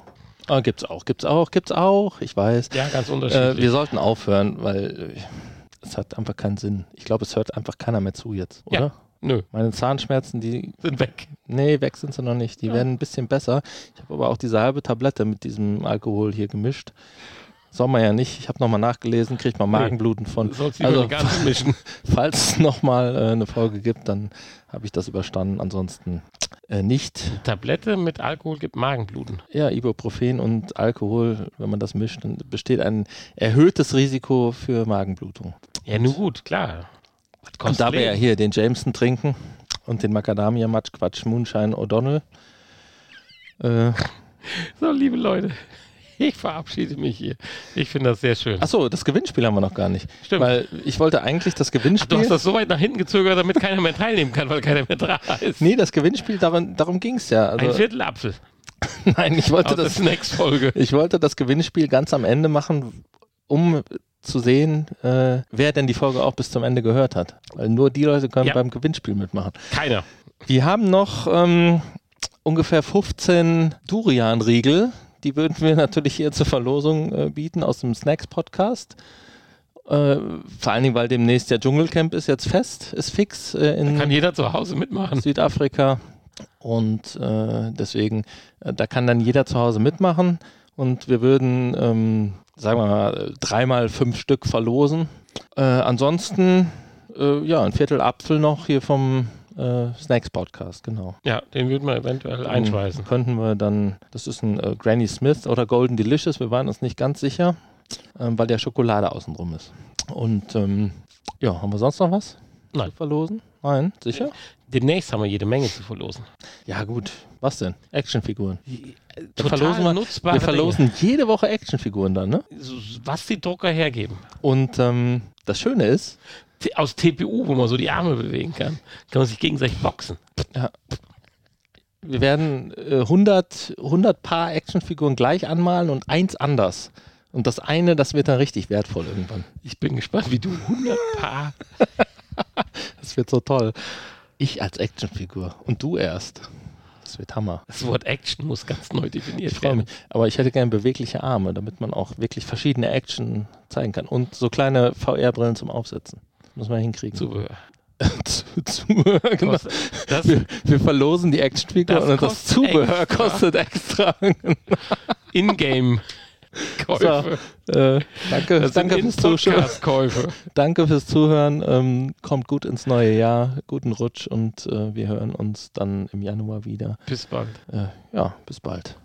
Speaker 2: Ah, gibt's auch, gibt's auch, gibt's auch, ich weiß.
Speaker 3: Ja, ganz unterschiedlich.
Speaker 2: Äh, wir sollten aufhören, weil es hat einfach keinen Sinn. Ich glaube, es hört einfach keiner mehr zu jetzt, oder? Ja.
Speaker 3: Nö.
Speaker 2: Meine Zahnschmerzen, die
Speaker 3: sind weg.
Speaker 2: Nee, weg sind sie noch nicht. Die ja. werden ein bisschen besser. Ich habe aber auch diese halbe Tablette mit diesem Alkohol hier gemischt. Soll man ja nicht. Ich habe nochmal nachgelesen, kriegt man Magenbluten von.
Speaker 3: Du sollst
Speaker 2: Also,
Speaker 3: also, ganz mischen.
Speaker 2: Falls es nochmal äh, eine Folge gibt, dann habe ich das überstanden. Ansonsten äh, nicht.
Speaker 3: Tablette mit Alkohol gibt Magenbluten.
Speaker 2: Ja, Ibuprofen und Alkohol, wenn man das mischt, dann besteht ein erhöhtes Risiko für Magenblutung.
Speaker 3: Ja, nun gut, klar.
Speaker 2: Und da wir ja hier den Jameson trinken und den Macadamia Matsch Quatsch Moonshine O'Donnell, äh,
Speaker 3: So, liebe Leute, ich verabschiede mich hier. Ich finde das sehr schön.
Speaker 2: achso, das Gewinnspiel haben wir noch gar nicht.
Speaker 3: Stimmt.
Speaker 2: Weil ich wollte eigentlich das
Speaker 3: Du
Speaker 2: Gewinnspiel.
Speaker 3: hast das so weit nach hinten gezögert, damit keiner mehr teilnehmen kann, weil keiner mehr da ist.
Speaker 2: nee, das Gewinnspiel, darum, darum ging es ja.
Speaker 3: Ein
Speaker 2: Also,
Speaker 3: Viertel Apfel
Speaker 2: nein, ich wollte
Speaker 3: aus
Speaker 2: das
Speaker 3: Snacks-Folge.
Speaker 2: Ich wollte das Gewinnspiel ganz am Ende machen, um zu sehen, äh, wer denn die Folge auch bis zum Ende gehört hat. Weil nur die Leute können
Speaker 3: Ja.
Speaker 2: beim Gewinnspiel mitmachen.
Speaker 3: Keiner.
Speaker 2: Wir haben noch ähm, ungefähr 15 Durian-Riegel. Die würden wir natürlich hier zur Verlosung äh, bieten aus dem Snacks-Podcast. Äh, vor allen Dingen, weil demnächst der Dschungelcamp ist jetzt fest, ist fix äh, in
Speaker 3: Kann jeder zu Hause mitmachen.
Speaker 2: Südafrika. Und äh, deswegen, äh, da kann dann jeder zu Hause mitmachen. Und wir würden, ähm, sagen wir mal, dreimal fünf Stück verlosen. Äh, ansonsten, äh, ja, ein Viertel Apfel noch hier vom äh, Snacks Podcast, genau.
Speaker 3: Ja, den würden wir eventuell einschweißen.
Speaker 2: Könnten wir dann, das ist ein äh, Granny Smith oder Golden Delicious, wir waren uns nicht ganz sicher, ähm, weil der Schokolade außenrum ist. Und ähm, ja, haben wir sonst noch was?
Speaker 3: Nein.
Speaker 2: Zu verlosen? Nein, sicher?
Speaker 3: Demnächst haben wir jede Menge zu verlosen.
Speaker 2: Ja, gut. Was denn? Actionfiguren.
Speaker 3: Total
Speaker 2: verlosen wir-
Speaker 3: nutzbare
Speaker 2: Wir verlosen jede Woche Actionfiguren dann, ne?
Speaker 3: Dinge. Was die Drucker hergeben.
Speaker 2: Und ähm, das Schöne ist,
Speaker 3: Aus TPU, wo man so die Arme bewegen kann, kann man sich gegenseitig boxen.
Speaker 2: wir werden äh, 100, 100 Paar Actionfiguren gleich anmalen und eins anders. Und das eine, das wird dann richtig wertvoll irgendwann.
Speaker 3: Ich bin gespannt, wie du 100 Paar.
Speaker 2: Das wird so toll. Ich als Actionfigur und du erst. Das wird Hammer.
Speaker 3: Das Wort Action muss ganz neu definiert
Speaker 2: Ich
Speaker 3: werden.
Speaker 2: mich. Aber ich hätte gerne bewegliche Arme, damit man auch wirklich verschiedene Action zeigen kann. Und so kleine VR-Brillen zum Aufsetzen. Muss man hinkriegen.
Speaker 3: Zubehör.
Speaker 2: zu, zu, genau.
Speaker 3: Das,
Speaker 2: wir, wir verlosen die Actionfigur und das
Speaker 3: kostet
Speaker 2: Zubehör
Speaker 3: extra.
Speaker 2: kostet extra.
Speaker 3: Ingame-Käufe.
Speaker 2: äh, danke
Speaker 3: Das
Speaker 2: danke, fürs Zuschauen.
Speaker 3: Podcast-Käufe.
Speaker 2: danke fürs Zuhören. Ähm, kommt gut ins neue Jahr. Guten Rutsch und äh, wir hören uns dann im Januar wieder.
Speaker 3: Bis bald.
Speaker 2: Äh, ja, bis bald.